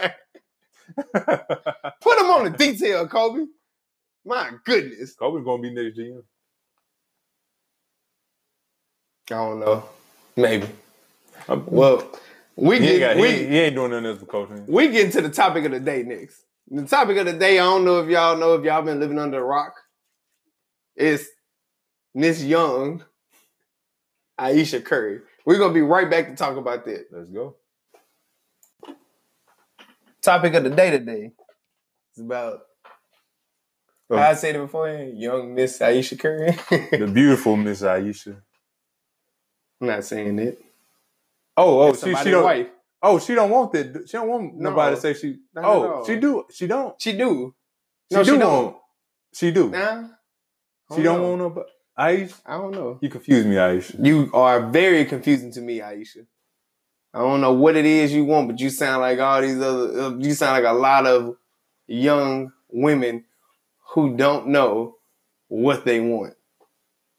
them on the detail, Kobe. My goodness. Kobe's gonna be next GM. I don't know. Maybe. Um, Well, we get got, we, he, he ain't doing nothing else for coaching. we get into the topic of the day next. The topic of the day, I don't know if y'all know if y'all been living under a rock. It's Miss Young, Ayesha Curry. We're gonna be right back to talk about that. Let's go. Topic of the day today is about Oh. I said it before, young Miss Ayesha Curry. The beautiful Miss Ayesha. I'm not saying it. Oh, oh, she, she don't. wife. Oh, she don't want that. She don't want No. nobody to say she. Oh, she do. She don't. She do. She No, do she don't. want. She do. Nah. she don't know. want nobody. Ayesha, I don't know. you confuse me, Ayesha. You are very confusing to me, Ayesha. I don't know what it is you want, but you sound like all these other. uh, You sound like a lot of young women who don't know what they want.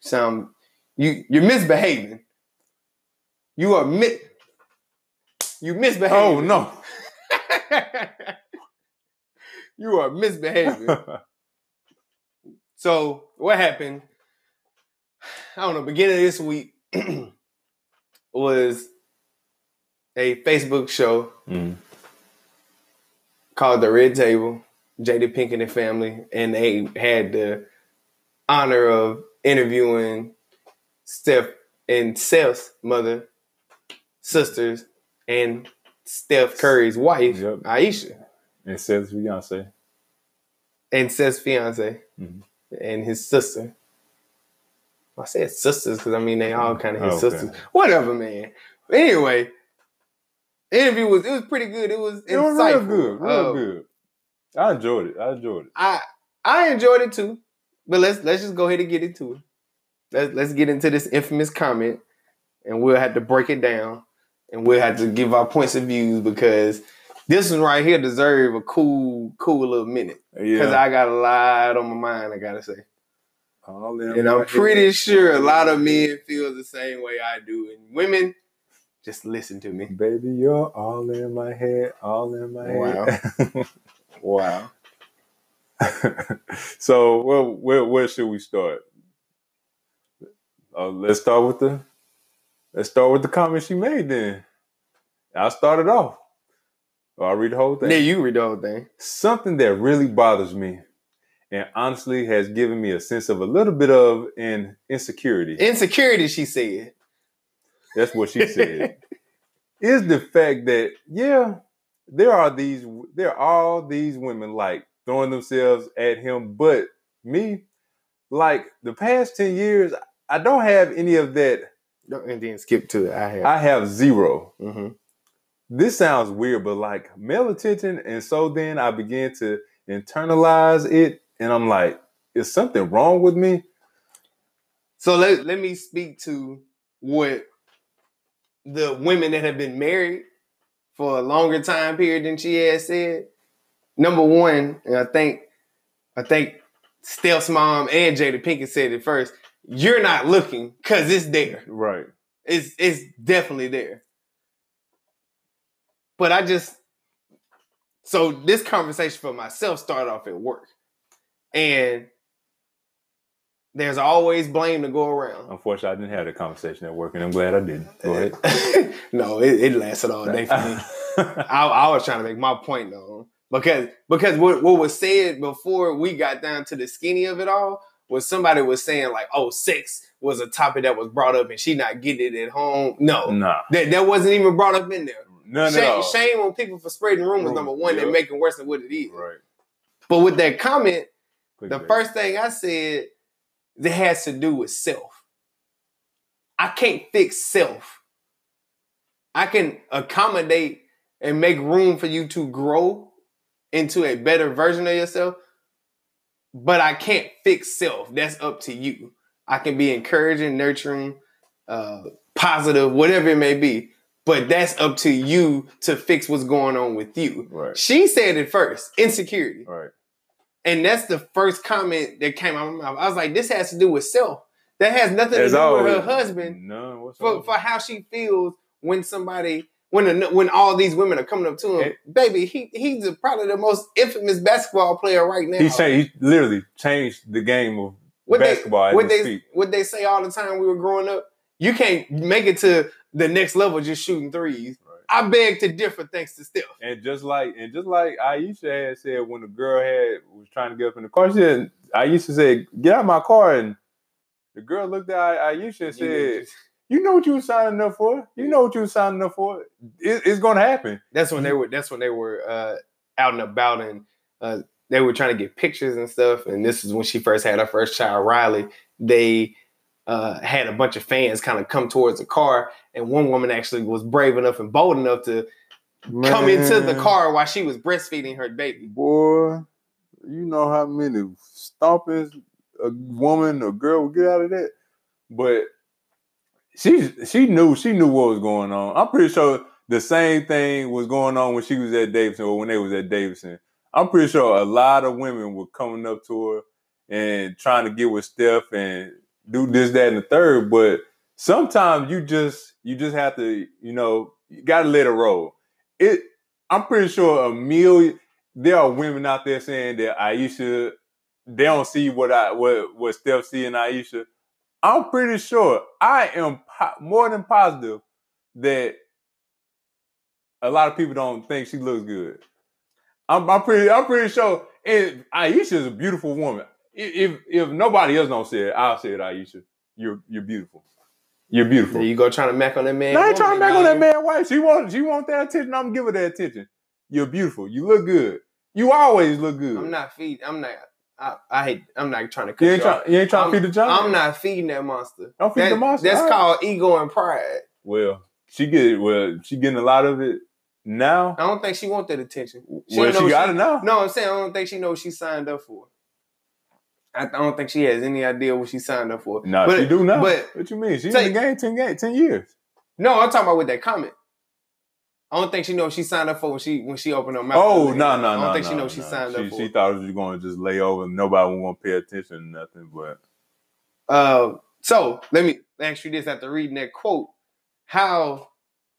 Sound you you're misbehaving. You are mi- you misbehaving. Oh no. you are misbehaving. So what happened? I don't know. Beginning of this week was a Facebook show Mm. called The Red Table. Jada Pinkett and family, and they had the honor of interviewing Steph and Steph's mother, sisters, and Steph Curry's wife, Yep. Ayesha, And says Beyonce. and Steph's fiance, Mhm. and his sister. I said sisters because I mean they all kind of his Okay. sisters. Whatever, man. Anyway, interview was it was pretty good. It was It was real good. Real Uh, good. I enjoyed it. I enjoyed it. I I enjoyed it too. But let's let's just go ahead and get into it. Let's let's get into this infamous comment, and we'll have to break it down, and we'll have to give our points of views because this one right here deserve a cool cool little minute because Yeah. I got a lot on my mind. I gotta say, All in and I'm my pretty head. sure a lot of men feel the same way I do, and women just listen to me. Baby, you're all in my head, all in my head. Wow. so, well, where where should we start? Uh, let's start with the let's start with the comment she made. Then I'll start it off. I'll read the whole thing. Yeah, you read the whole thing. Something that really bothers me, and honestly has given me a sense of a little bit of an insecurity. Insecurity, she said. That's what she said. is the fact that yeah, there are these there are all these women like throwing themselves at him, but me, like the past 10 years, I don't have any of that. And then skip to it. I have. I have zero. hmm This sounds weird, but like male attention, and so then I began to internalize it, and I'm like, is something wrong with me? So let, let me speak to what the women that have been married for a longer time period than she has said. Number one, and I think I think Steph's mom and Jada Pinkett said it first. You're not looking because it's there. Right. It's it's definitely there. But I just So this conversation for myself started off at work. And there's always blame to go around. Unfortunately, I didn't have the conversation at work, and I'm glad I didn't. Go ahead. no, it, it, lasted all day for me. I, I, was trying to make my point though, because because what, what was said before we got down to the skinny of it all was somebody was saying like, "Oh, sex was a topic that was brought up, and she not getting it at home." No, no, that that wasn't even brought up in there. No, shame, shame on people for spreading rumors. Rumor, number one, yep. they're making worse than what it is. Right. But with that comment, the first thing I said that has to do with self. I can't fix self. I can accommodate and make room for you to grow into a better version of yourself, but I can't fix self. That's up to you. I can be encouraging, nurturing, uh, positive, whatever it may be. But that's up to you to fix what's going on with you. Right. She said it first, insecurity. Right. And that's the first comment that came out of my mouth. I was like, this has to do with self. That has nothing to do always, with her husband. No, for, for how she feels when somebody when when all these women are coming up to him, baby, he he's probably the most infamous basketball player right now. He changed, he literally changed the game of what basketball. They, what they what they say all the time we were growing up. You can't make it to the next level just shooting threes. I beg to differ, thanks to Steph. And just like and just like Ayesha had said when the girl had was trying to get up in the car, she said Ayesha said, "Get out of my car," and the girl looked at Ayesha and said. You know what you were signing up for. You know what you were signing up for. It, it's going to happen. That's when they were. That's when they were uh, out and about, and uh, they were trying to get pictures and stuff. And this is when she first had her first child, Riley. They uh, had a bunch of fans kind of come towards the car, and one woman actually was brave enough and bold enough to Man. come into the car while she was breastfeeding her baby. Boy, you know how many stompings a woman or girl would get out of that. But she she knew she knew what was going on. I'm pretty sure the same thing was going on when she was at Davidson or when they was at Davidson. I'm pretty sure a lot of women were coming up to her and trying to get with Steph and do this, that, and the third. But sometimes you just you just have to, you know, you gotta let it roll. It I'm pretty sure a million there are women out there saying that Ayesha they don't see what I what what Steph see in Ayesha. I'm pretty sure I am po- more than positive that a lot of people don't think she looks good. I'm, I'm pretty I'm pretty sure and Ayesha is a beautiful woman if if nobody else don't say it, I'll say it, Ayesha. You're you're beautiful. You're beautiful. There you go trying to mack on that man. I ain't trying to mack on that man wife. She want she want that attention. I'm give her that attention. You're beautiful. You look good. You always look good. I'm not feeding. I'm not. I, I hate. I'm not trying to. Cut you ain't, try, you ain't trying I'm, to feed the giant. I'm not feeding that monster. Don't feed that, the monster. That's right. called ego and pride. Well, she get well. She getting a lot of it now. I don't think she want that attention. She well, she got she, it now. No, I'm saying I don't think she knows she signed up for. I don't think she has any idea what she signed up for. No, but, she do now. But what you mean? She's in the game 10, game 10 years. No, I'm talking about with that comment. I don't think she knows she signed up for when she when she opened her mouth. Oh no no no! I don't no, think no, she knows no. she signed she, up for. She thought it was going to just lay over and nobody want to pay attention to nothing. But uh, so let me ask you this: after reading that quote, how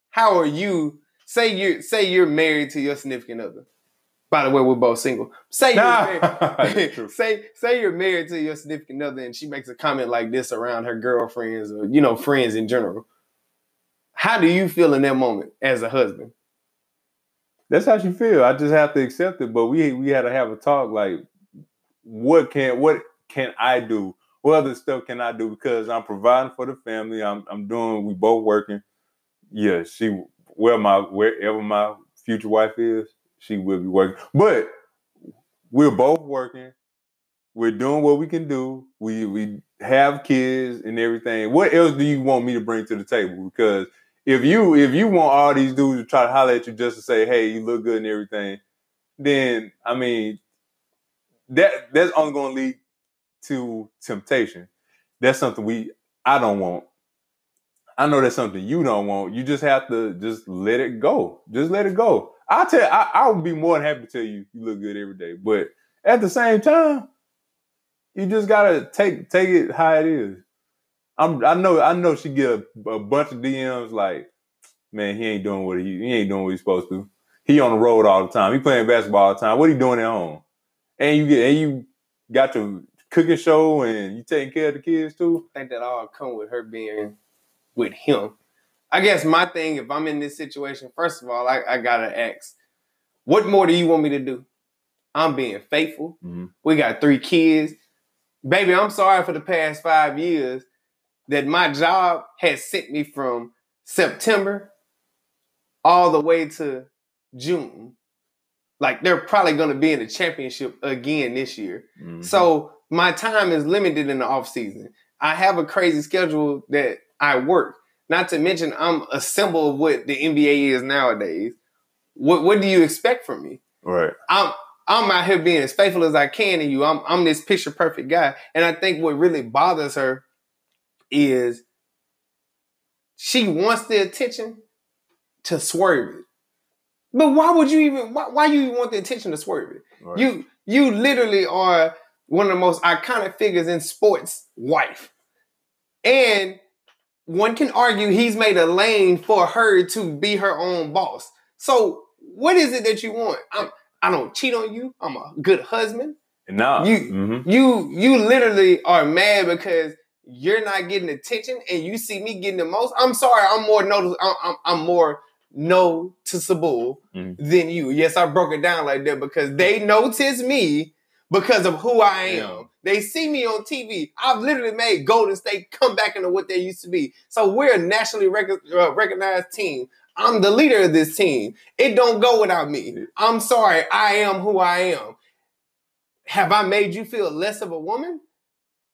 how are you? Say you say you're married to your significant other. By the way, we're both single. Say you're say say you're married to your significant other, and she makes a comment like this around her girlfriends or you know friends in general. How do you feel in that moment as a husband? That's how she feel. I just have to accept it. But we we had to have a talk. Like, what can what can I do? What other stuff can I do? Because I'm providing for the family. I'm I'm doing. We both working. Yeah, she where my wherever my future wife is she will be working. But we're both working. We're doing what we can do. We we have kids and everything. What else do you want me to bring to the table? Because if you if you want all these dudes to try to holler at you just to say, hey, you look good and everything, then I mean that that's only gonna lead to temptation. That's something we I don't want. I know that's something you don't want. You just have to just let it go. Just let it go. I'll tell I, I would be more than happy to tell you you look good every day. But at the same time, you just gotta take take it how it is. I'm I know I know she get a, a bunch of DMs like, man, he ain't doing what he he ain't doing what he's supposed to. he on the road all the time. He playing basketball all the time. What he doing at home? And you get and you got your cooking show and you taking care of the kids too. I think that all come with her being with him. I guess my thing, if I'm in this situation, first of all, I, I gotta ask, what more do you want me to do? I'm being faithful. Mhm. We got three kids. Baby, I'm sorry for the past five years that my job has sent me from September all the way to June. Like they're probably gonna be in the championship again this year. Mhm. So my time is limited in the off season. I have a crazy schedule that I work. Not to mention I'm a symbol of what the NBA is nowadays. What what do you expect from me? right. I'm I'm out here being as faithful as I can to you. I'm I'm this picture perfect guy. And I think what really bothers her is she wants the attention to swerve it. But why would you even why, why you want the attention to swerve it? right. You you literally are one of the most iconic figures in sports, wife. And one can argue he's made a lane for her to be her own boss. So what is it that you want? I'm I don't cheat on you. I'm a good husband. No, You- mhm. You you literally are mad because you're not getting attention and you see me getting the most. I'm sorry, I'm more notice I'm, I'm, I'm more noticeable Mhm. than you. Yes, I broke it down like that because they notice me because of who I am. Yeah. They see me on TV. I've literally made Golden State come back into what they used to be. So we're a nationally rec- uh, recognized team. I'm the leader of this team. It don't go without me. I'm sorry. I am who I am. Have I made you feel less of a woman?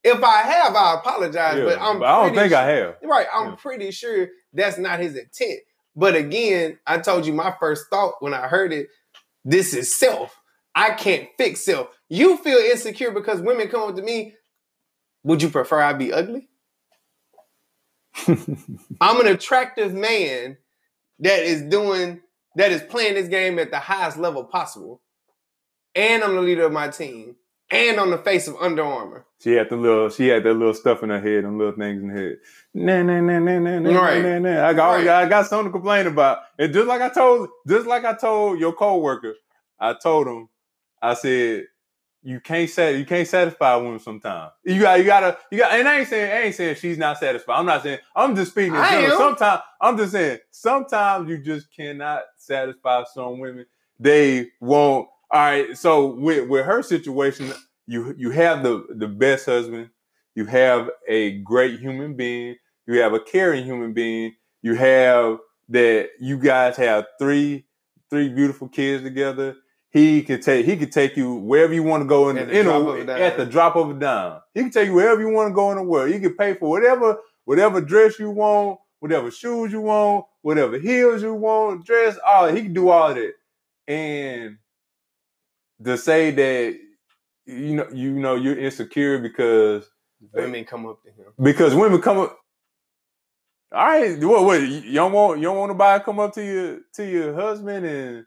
If I have, I apologize. Yeah, But I'm. I don't think I have. Right. I'm Yeah. pretty sure that's not his intent. But again, I told you my first thought when I heard it this is self. I can't fix self. You feel insecure because women come up to me. Would you prefer I be ugly? I'm an attractive man that is doing, that is playing this game at the highest level possible. And I'm the leader of my team. And I'm the face of Under Armour. She had the little, she had that little stuff in her head, and little things in her head. Nah, nah, nah, nah, nah, nah, Right. nah, nah. I got, Right. I got something to complain about. And just like I told, just like I told your coworker, I told him, I said, you can't sat, you can't satisfy women sometimes. You got, you gotta, you got. And I ain't saying, I ain't saying she's not satisfied. I'm not saying. I'm just speaking in I general. am. Sometimes I'm just saying. Sometimes you just cannot satisfy some women. They won't. All right. So with with her situation, you you have the the best husband. You have a great human being. You have a caring human being. You have that. You guys have three three beautiful kids together. He could take he could take you wherever you want to go in, At the in drop a- at the drop of a dime. He can take you wherever you want to go in the world. He can pay for whatever whatever dress you want, whatever shoes you want, whatever heels you want, dress. All he can do all of that. And to say that you know you know you're insecure because Women come up to him. because women come up. All right, what what you don't want you don't want nobody to come up to your to your husband and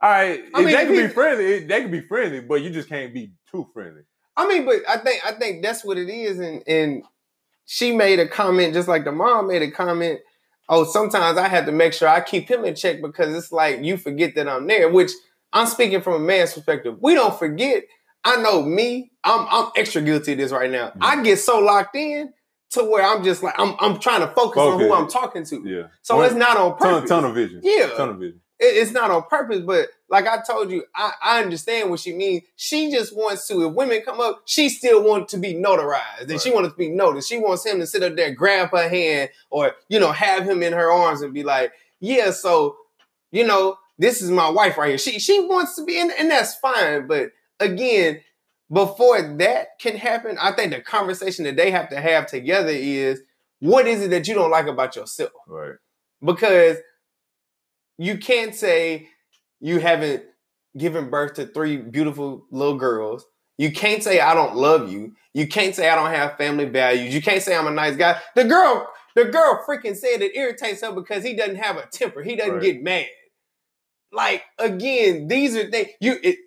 all right, I mean, they can be friendly. They can be friendly, but you just can't be too friendly. I mean, but I think I think that's what it is, and and she made a comment just like the mom made a comment. Oh, sometimes I have to make sure I keep him in check because it's like you forget that I'm there. Which I'm speaking from a man's perspective. We don't forget. I know me. I'm I'm extra guilty of this right now. Mhm. I get so locked in to where I'm just like I'm I'm trying to focus on who I'm talking to. Yeah, So it's not on ton, purpose. tunnel vision. Yeah. tunnel vision. It- it's not on purpose, but like I told you, I, I understand what she means. She just wants to, if women come up, she still wants to be notarized and she wants to be noticed. She wants him to sit up there, grab her hand, or, you know, have him in her arms and be like, yeah, so, you know, this is my wife right here. She she wants to be, and, and that's fine. But again, before that can happen, I think the conversation that they have to have together is what is it that you don't like about yourself? Right. because you can't say you haven't given birth to three beautiful little girls. You can't say I don't love you. You can't say I don't have family values. You can't say I'm a nice guy. The girl, the girl freaking said it irritates her because he doesn't have a temper. He doesn't Right. get mad. Like again, these are things you it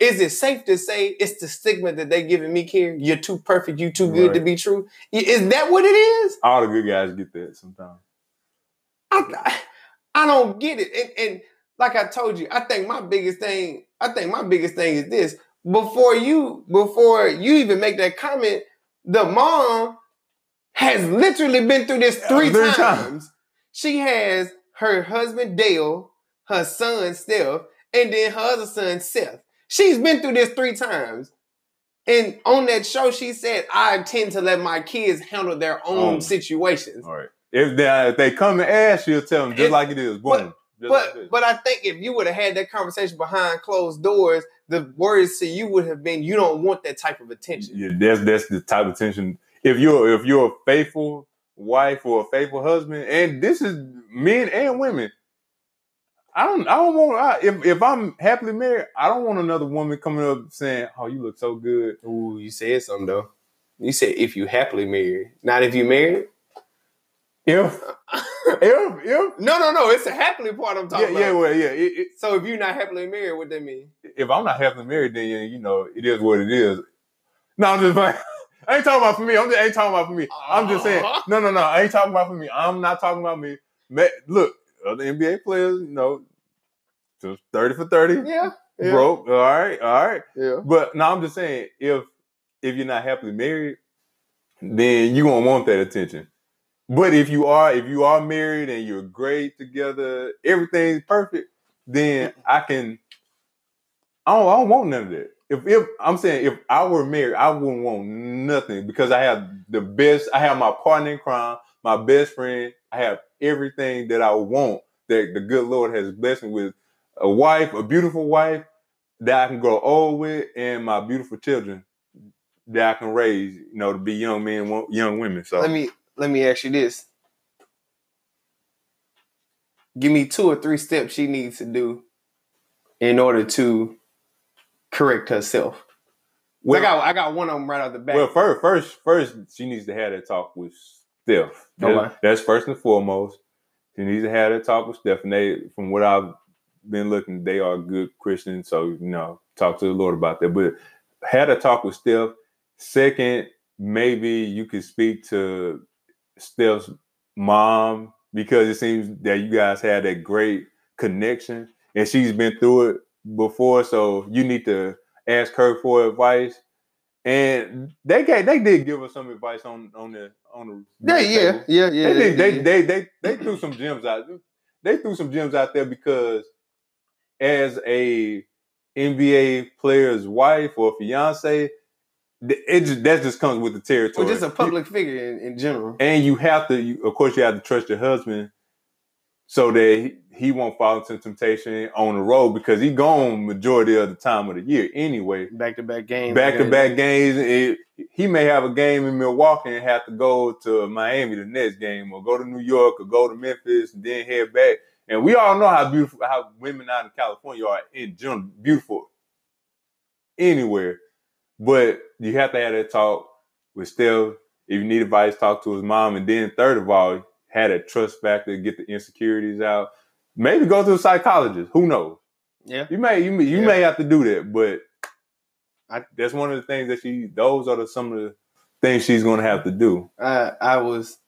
is it safe to say it's the stigma that they giving me here? You're too perfect, you too good to be true. Is that what it is? All the good guys get that sometimes. I, I don't get it. And, and like I told you, I think my biggest thing, I think my biggest thing is this. Before you, before you even make that comment, the mom has literally been through this three, three times. times. She has her husband Dale, her son Steph, and then her other son Seth. She's been through this three times. And on that show, she said, I intend to let my kids handle their own Oh. situations. All right. If they if they come and ask, she'll tell them just If- like it is. Boom. Like But this. but I think if you would have had that conversation behind closed doors, the words to you would have been, you don't want that type of attention. yeah, that's that's the type of attention. If you're if you're a faithful wife or a faithful husband, and this is men and women. I don't. I don't want. I, if if I'm happily married, I don't want another woman coming up saying, "Oh, you look so good." Ooh, you said something though. You said if you happily married, not if you married. If if if No, no, no. It's a happily part I'm talking yeah about. well yeah. It, it, So if you're not happily married, what that mean? if I'm not happily married, then you know it is what it is. No, I'm just like I ain't talking about for me. I'm just ain't talking about for me. I'm just saying uh-huh. no, no, no. I ain't talking about for me. I'm not talking about me. Look, other NBA players, you know, just thirty for thirty, Yeah. Yeah. broke. All right, all right. Yeah. But now I'm just saying if if you're not happily married, then you gonna want that attention. But if you are, if you are married and you're great together, everything's perfect, then I can. I don't, I don't want none of that. If if I'm saying if I were married, I wouldn't want nothing because I have the best. I have my partner in crime, my best friend. I have everything that I want. That the good Lord has blessed me with a wife, a beautiful wife that I can grow old with, and my beautiful children that I can raise. You know, to be young men, young women. So Let me let me ask you this. Give me two or three steps she needs to do in order to correct herself. I got I got one of them right out the back. Well, first, first, first, she needs to have that talk with Steph. That- Okay. That's first and foremost. She needs to have that talk with Steph, and they, from what I've been looking, they are good Christians. So you know, talk to the Lord about that. But had a talk with Steph. Second, maybe you could speak to Steph's mom because it seems that you guys had that great connection, and she's been through it before. So you need to ask her for advice. And they gave, they did give us some advice on on the on the yeah, yeah, yeah, yeah. They, did, they, yeah. they they they threw some gems out. They threw some gems out there because as a NBA player's wife or fiance, it just that just comes with the territory. Well, just a public figure in, in general. and you have to, you, of course, you have to trust your husband so that he, he won't fall into temptation on the road because he's gone majority of the time of the year anyway. Back to back games. Back to back games. It- he may have a game in Milwaukee and have to go to Miami the next game, or go to New York, or go to Memphis, and then head back. And we all know how beautiful how women out in California are in general, beautiful anywhere. But you have to have that talk with Steph. If you need advice, talk to his mom. And then third of all, had a trust factor, get the insecurities out. Maybe go to a psychologist. Who knows? Yeah. You may you may, you Yeah. may have to do that, but I- that's one of the things that she. Those are the, some of the things she's going to have to do. I I was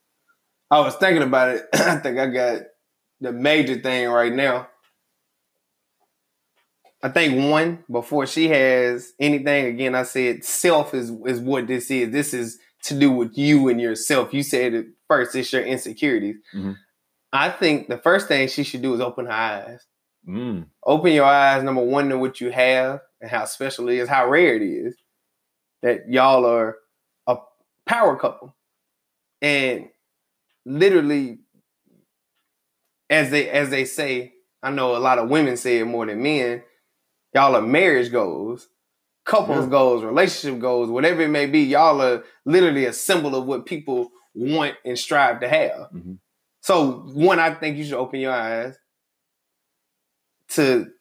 I was thinking about it. I think I got the major thing right now. I think one before she has anything again. I said self is is what this is. This is to do with you and yourself. You said it first. It's your insecurities. Mhm. I think the first thing she should do is open her eyes. Mm. Open your eyes. Number one, to what you have and how special it is, how rare it is that y'all are a power couple, and literally, as they as they say, I know a lot of women say it more than men. Y'all are marriage goals, couples Yeah. goals, relationship goals, whatever it may be. Y'all are literally a symbol of what people want and strive to have. Mhm. So, one, I think you should open your eyes to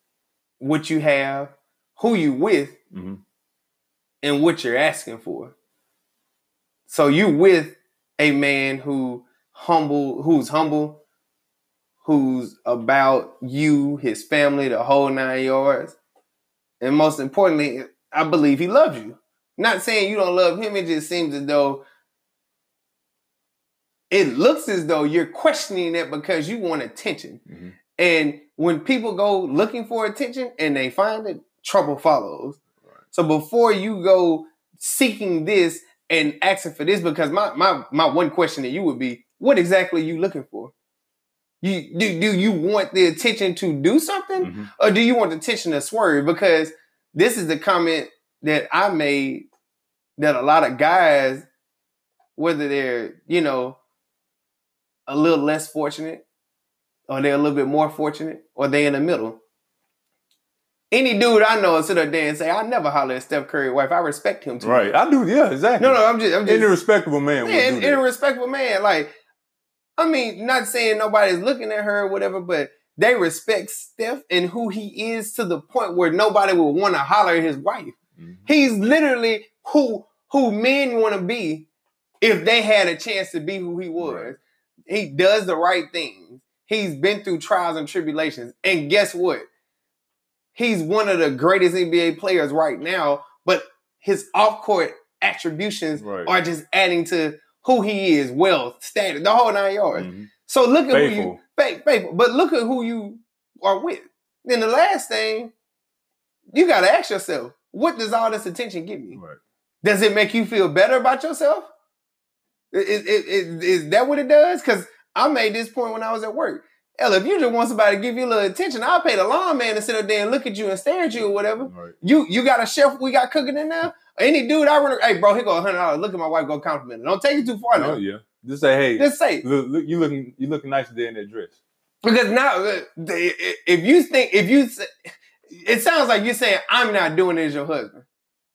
what you have, who you with, hmm and what you're asking for. So you with a man who humble, who's humble, who's about you, his family, the whole nine yards, and most importantly, I believe he loves you. Not saying you don't love him. It just seems as though it looks as though you're questioning it because you want attention. Mhm. And when people go looking for attention and they find it, trouble follows. So before you go seeking this and asking for this, because my my my one question to you would be, what exactly are you looking for? You do do you want the attention to do something, Mhm. or do you want the attention to swerve? Because this is the comment that I made that a lot of guys, whether they're you know a little less fortunate, or they're a little bit more fortunate, or they in the middle. Any dude I know will sit up there and say, "I never holler at Steph Curry wife. I respect him too." Right. I do. Yeah. Exactly. No, no, I'm just, I'm just Any respectable man yeah, do and, that. and a respectable man. Like, I mean, not saying nobody's looking at her or whatever, but they respect Steph and who he is to the point where nobody would want to holler at his wife. Mhm. He's literally who who men want to be if they had a chance to be who he was. Right. He does the right things. He's been through trials and tribulations. And guess what? He's one of the greatest NBA players right now, but his off-court attributions Right. are just adding to who he is, wealth, status, the whole nine yards. Mhm. So look at who you Faithful. faith, faithful. But look at who you are with. Then the last thing, you gotta ask yourself, what does all this attention give me? Right. Does it make you feel better about yourself? Is, is, is, is that what it does? Because I made this point when I was at work. Hell, if you just want somebody to give you a little attention, I'll pay the lawn man to sit up there and look at you and stare at you or whatever. Right. You you got a chef we got cooking in there? Any dude I run, hey bro, here go a hundred dollars. Look at my wife go compliment. her. Don't take it too far now. Oh yeah. Just say, hey, Just say look, look, you looking, you looking nice today in that dress. because now uh, if you think if you it sounds like you're saying I'm not doing it as your husband.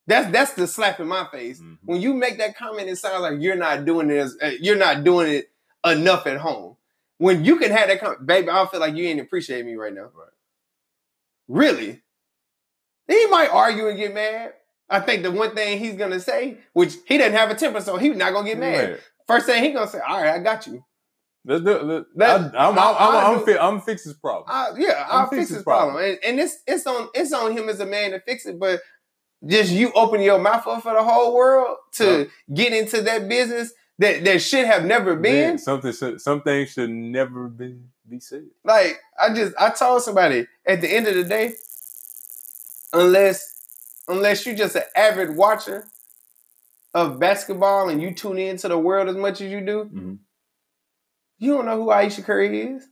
That's that's the slap in my face. Mhm. When you make that comment, it sounds like you're not doing it as uh, you're not doing it enough at home. When you can have that baby, I don't feel like you ain't appreciating me right now. Right. Really? He might argue and get mad. I think the one thing he's gonna say, which he doesn't have a temper, so he's not gonna get mad. Right. First thing he gonna say, "All right, I got you." Let's do, let, That- I, I'm, I'm, I- I'm, I I'm, fi- I'm fix his problem. Uh, yeah, I'm I'll fix fix his this problem, problem. and, and it's it's on it's on him as a man to fix it. But just you open your mouth up for the whole world to get into that business that that should have never been. Man, something, should- some things should never be be said. Like I just I told somebody at the end of the day, unless unless you're just an avid watcher of basketball and you tune into the world as much as you do, Mhm. you don't know who Ayesha Curry is.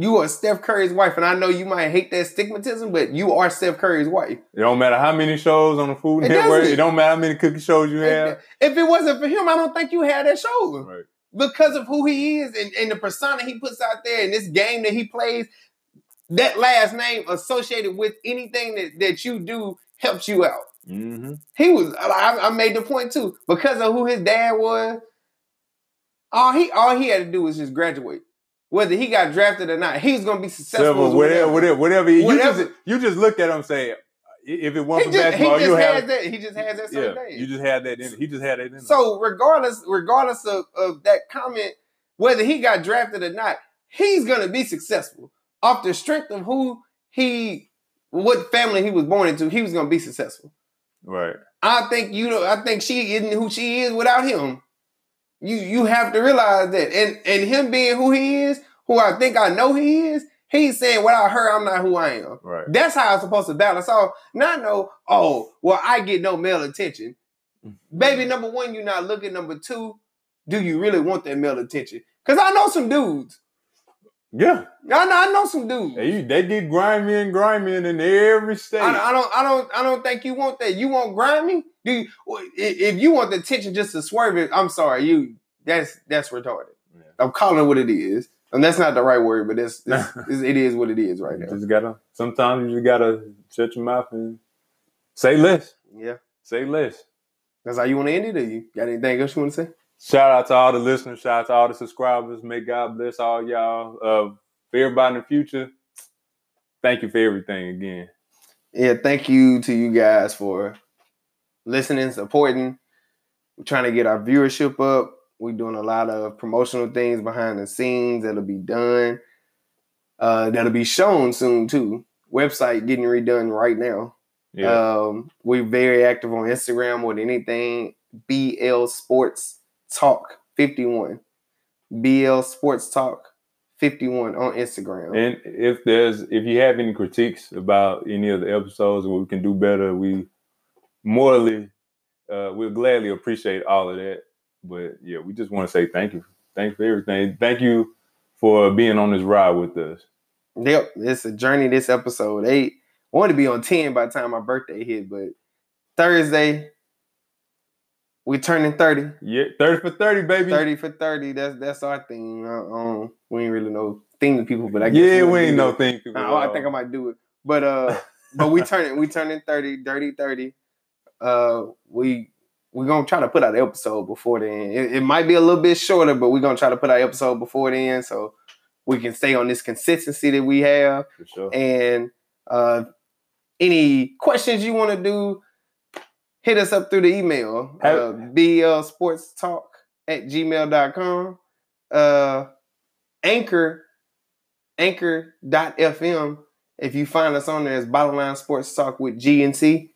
You are Steph Curry's wife, and I know you might hate that stigmatism, but you are Steph Curry's wife. It don't matter how many shows on the Food It Network. doesn't. It don't matter how many cookie shows you have. If it wasn't for him, I don't think you had that show. Right. because of who he is and, and the persona he puts out there and this game that he plays, that last name associated with anything that, that you do helps you out. Mm-hmm. He was I, I made the point too, because of who his dad was, all he all he had to do was just graduate. Whether he got drafted or not, he's gonna be successful. Whatever, whatever, whatever, whatever. You Whatever. just you just look at him and say, if it wasn't for basketball, you have that. He just has that yeah. You just had that in. He just had that in. him. So regardless, regardless of, of that comment, whether he got drafted or not, he's gonna be successful. Off the strength of who he what family he was born into, he was gonna be successful. right. I think you know, I think she isn't who she is without him. You you have to realize that. And and him being who he is, who I think I know he is, he's saying without her, I'm not who I am. Right. That's how I'm supposed to balance off. Not know, oh, well, I get no male attention. Mm-hmm. Baby, number one, you're not looking. Number two, do you really want that male attention? Because I know some dudes. Yeah. I know, I know some dudes. They, they get grimy and grimy in every state. I, I don't, I don't, I don't think you want that. You want grimy? Do you, if you want the attention just to swerve it? I'm sorry, you. That's that's retarded. Yeah. I'm calling it what it is, and that's not the right word, but it's, it's, it's what it is right You just gotta. Sometimes you just gotta shut your mouth and say less. Yeah, Say less. that's how you want to end it. Or you got anything else you want to say? Shout out to all the listeners. Shout out to all the subscribers. May God bless all y'all. Uh, for everybody in the future, thank you for everything again. Yeah, thank you to you guys for listening, supporting. We're trying to get our viewership up. We're doing a lot of promotional things behind the scenes that'll be done. Uh, that'll be shown soon too. Website getting redone right now. Yeah. Um, we're very active on Instagram with anything. BL Sports Talk 51. BL Sports Talk 51 on Instagram. And if there's if you have any critiques about any of the episodes where we can do better, we morally uh we'll gladly appreciate all of that. But yeah, we just want to say thank you. Thanks for everything. Thank you for being on this ride with us. Yep, it's a journey. This episode eight. I want to be on 10 by the time my birthday hit, but Thursday, we turning 30. Yeah, 30 for 30, baby. 30 for 30. That's that's our thing. Um, we ain't really no thing to people, but I guess yeah, we'll ain't no that. thing. I, I think I might do it. But uh but we turning we turning 30, dirty 30. Uh we we're gonna try to put out an episode before then. It, it might be a little bit shorter, but we're gonna try to put out an episode before then so we can stay on this consistency that we have. for sure. And uh any questions you want to do, hit us up through the email. Uh, BL Sports Talk at gmail.com. Uh Anchor, anchor.fm. If you find us on there as Bottom Line Sports Talk with GNC,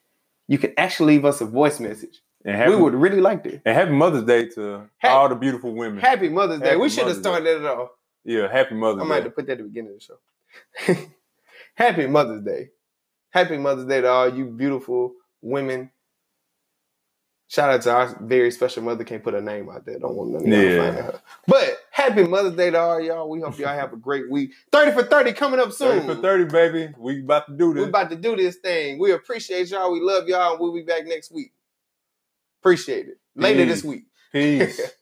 you can actually leave us a voice message. And happy, we would really like that. and happy Mother's Day to Happy- all the beautiful women. Happy Mother's Day. Happy we should have Mother's Day. started it off. yeah, happy Mother's I might have Day. to put that at the beginning of the show. Happy Mother's Day. Happy Mother's Day to all you beautiful women. Shout out to our very special mother. Can't put her name out there. Don't want none of Yeah. finding her. But happy Mother's Day to all y'all. We hope y'all have a great week. 30 for 30 coming up soon. 30 for 30, baby. We about to do this. We're about to do this thing. We appreciate y'all. We love y'all. And we'll be back next week. Appreciate it. Later Peace. this week. Peace.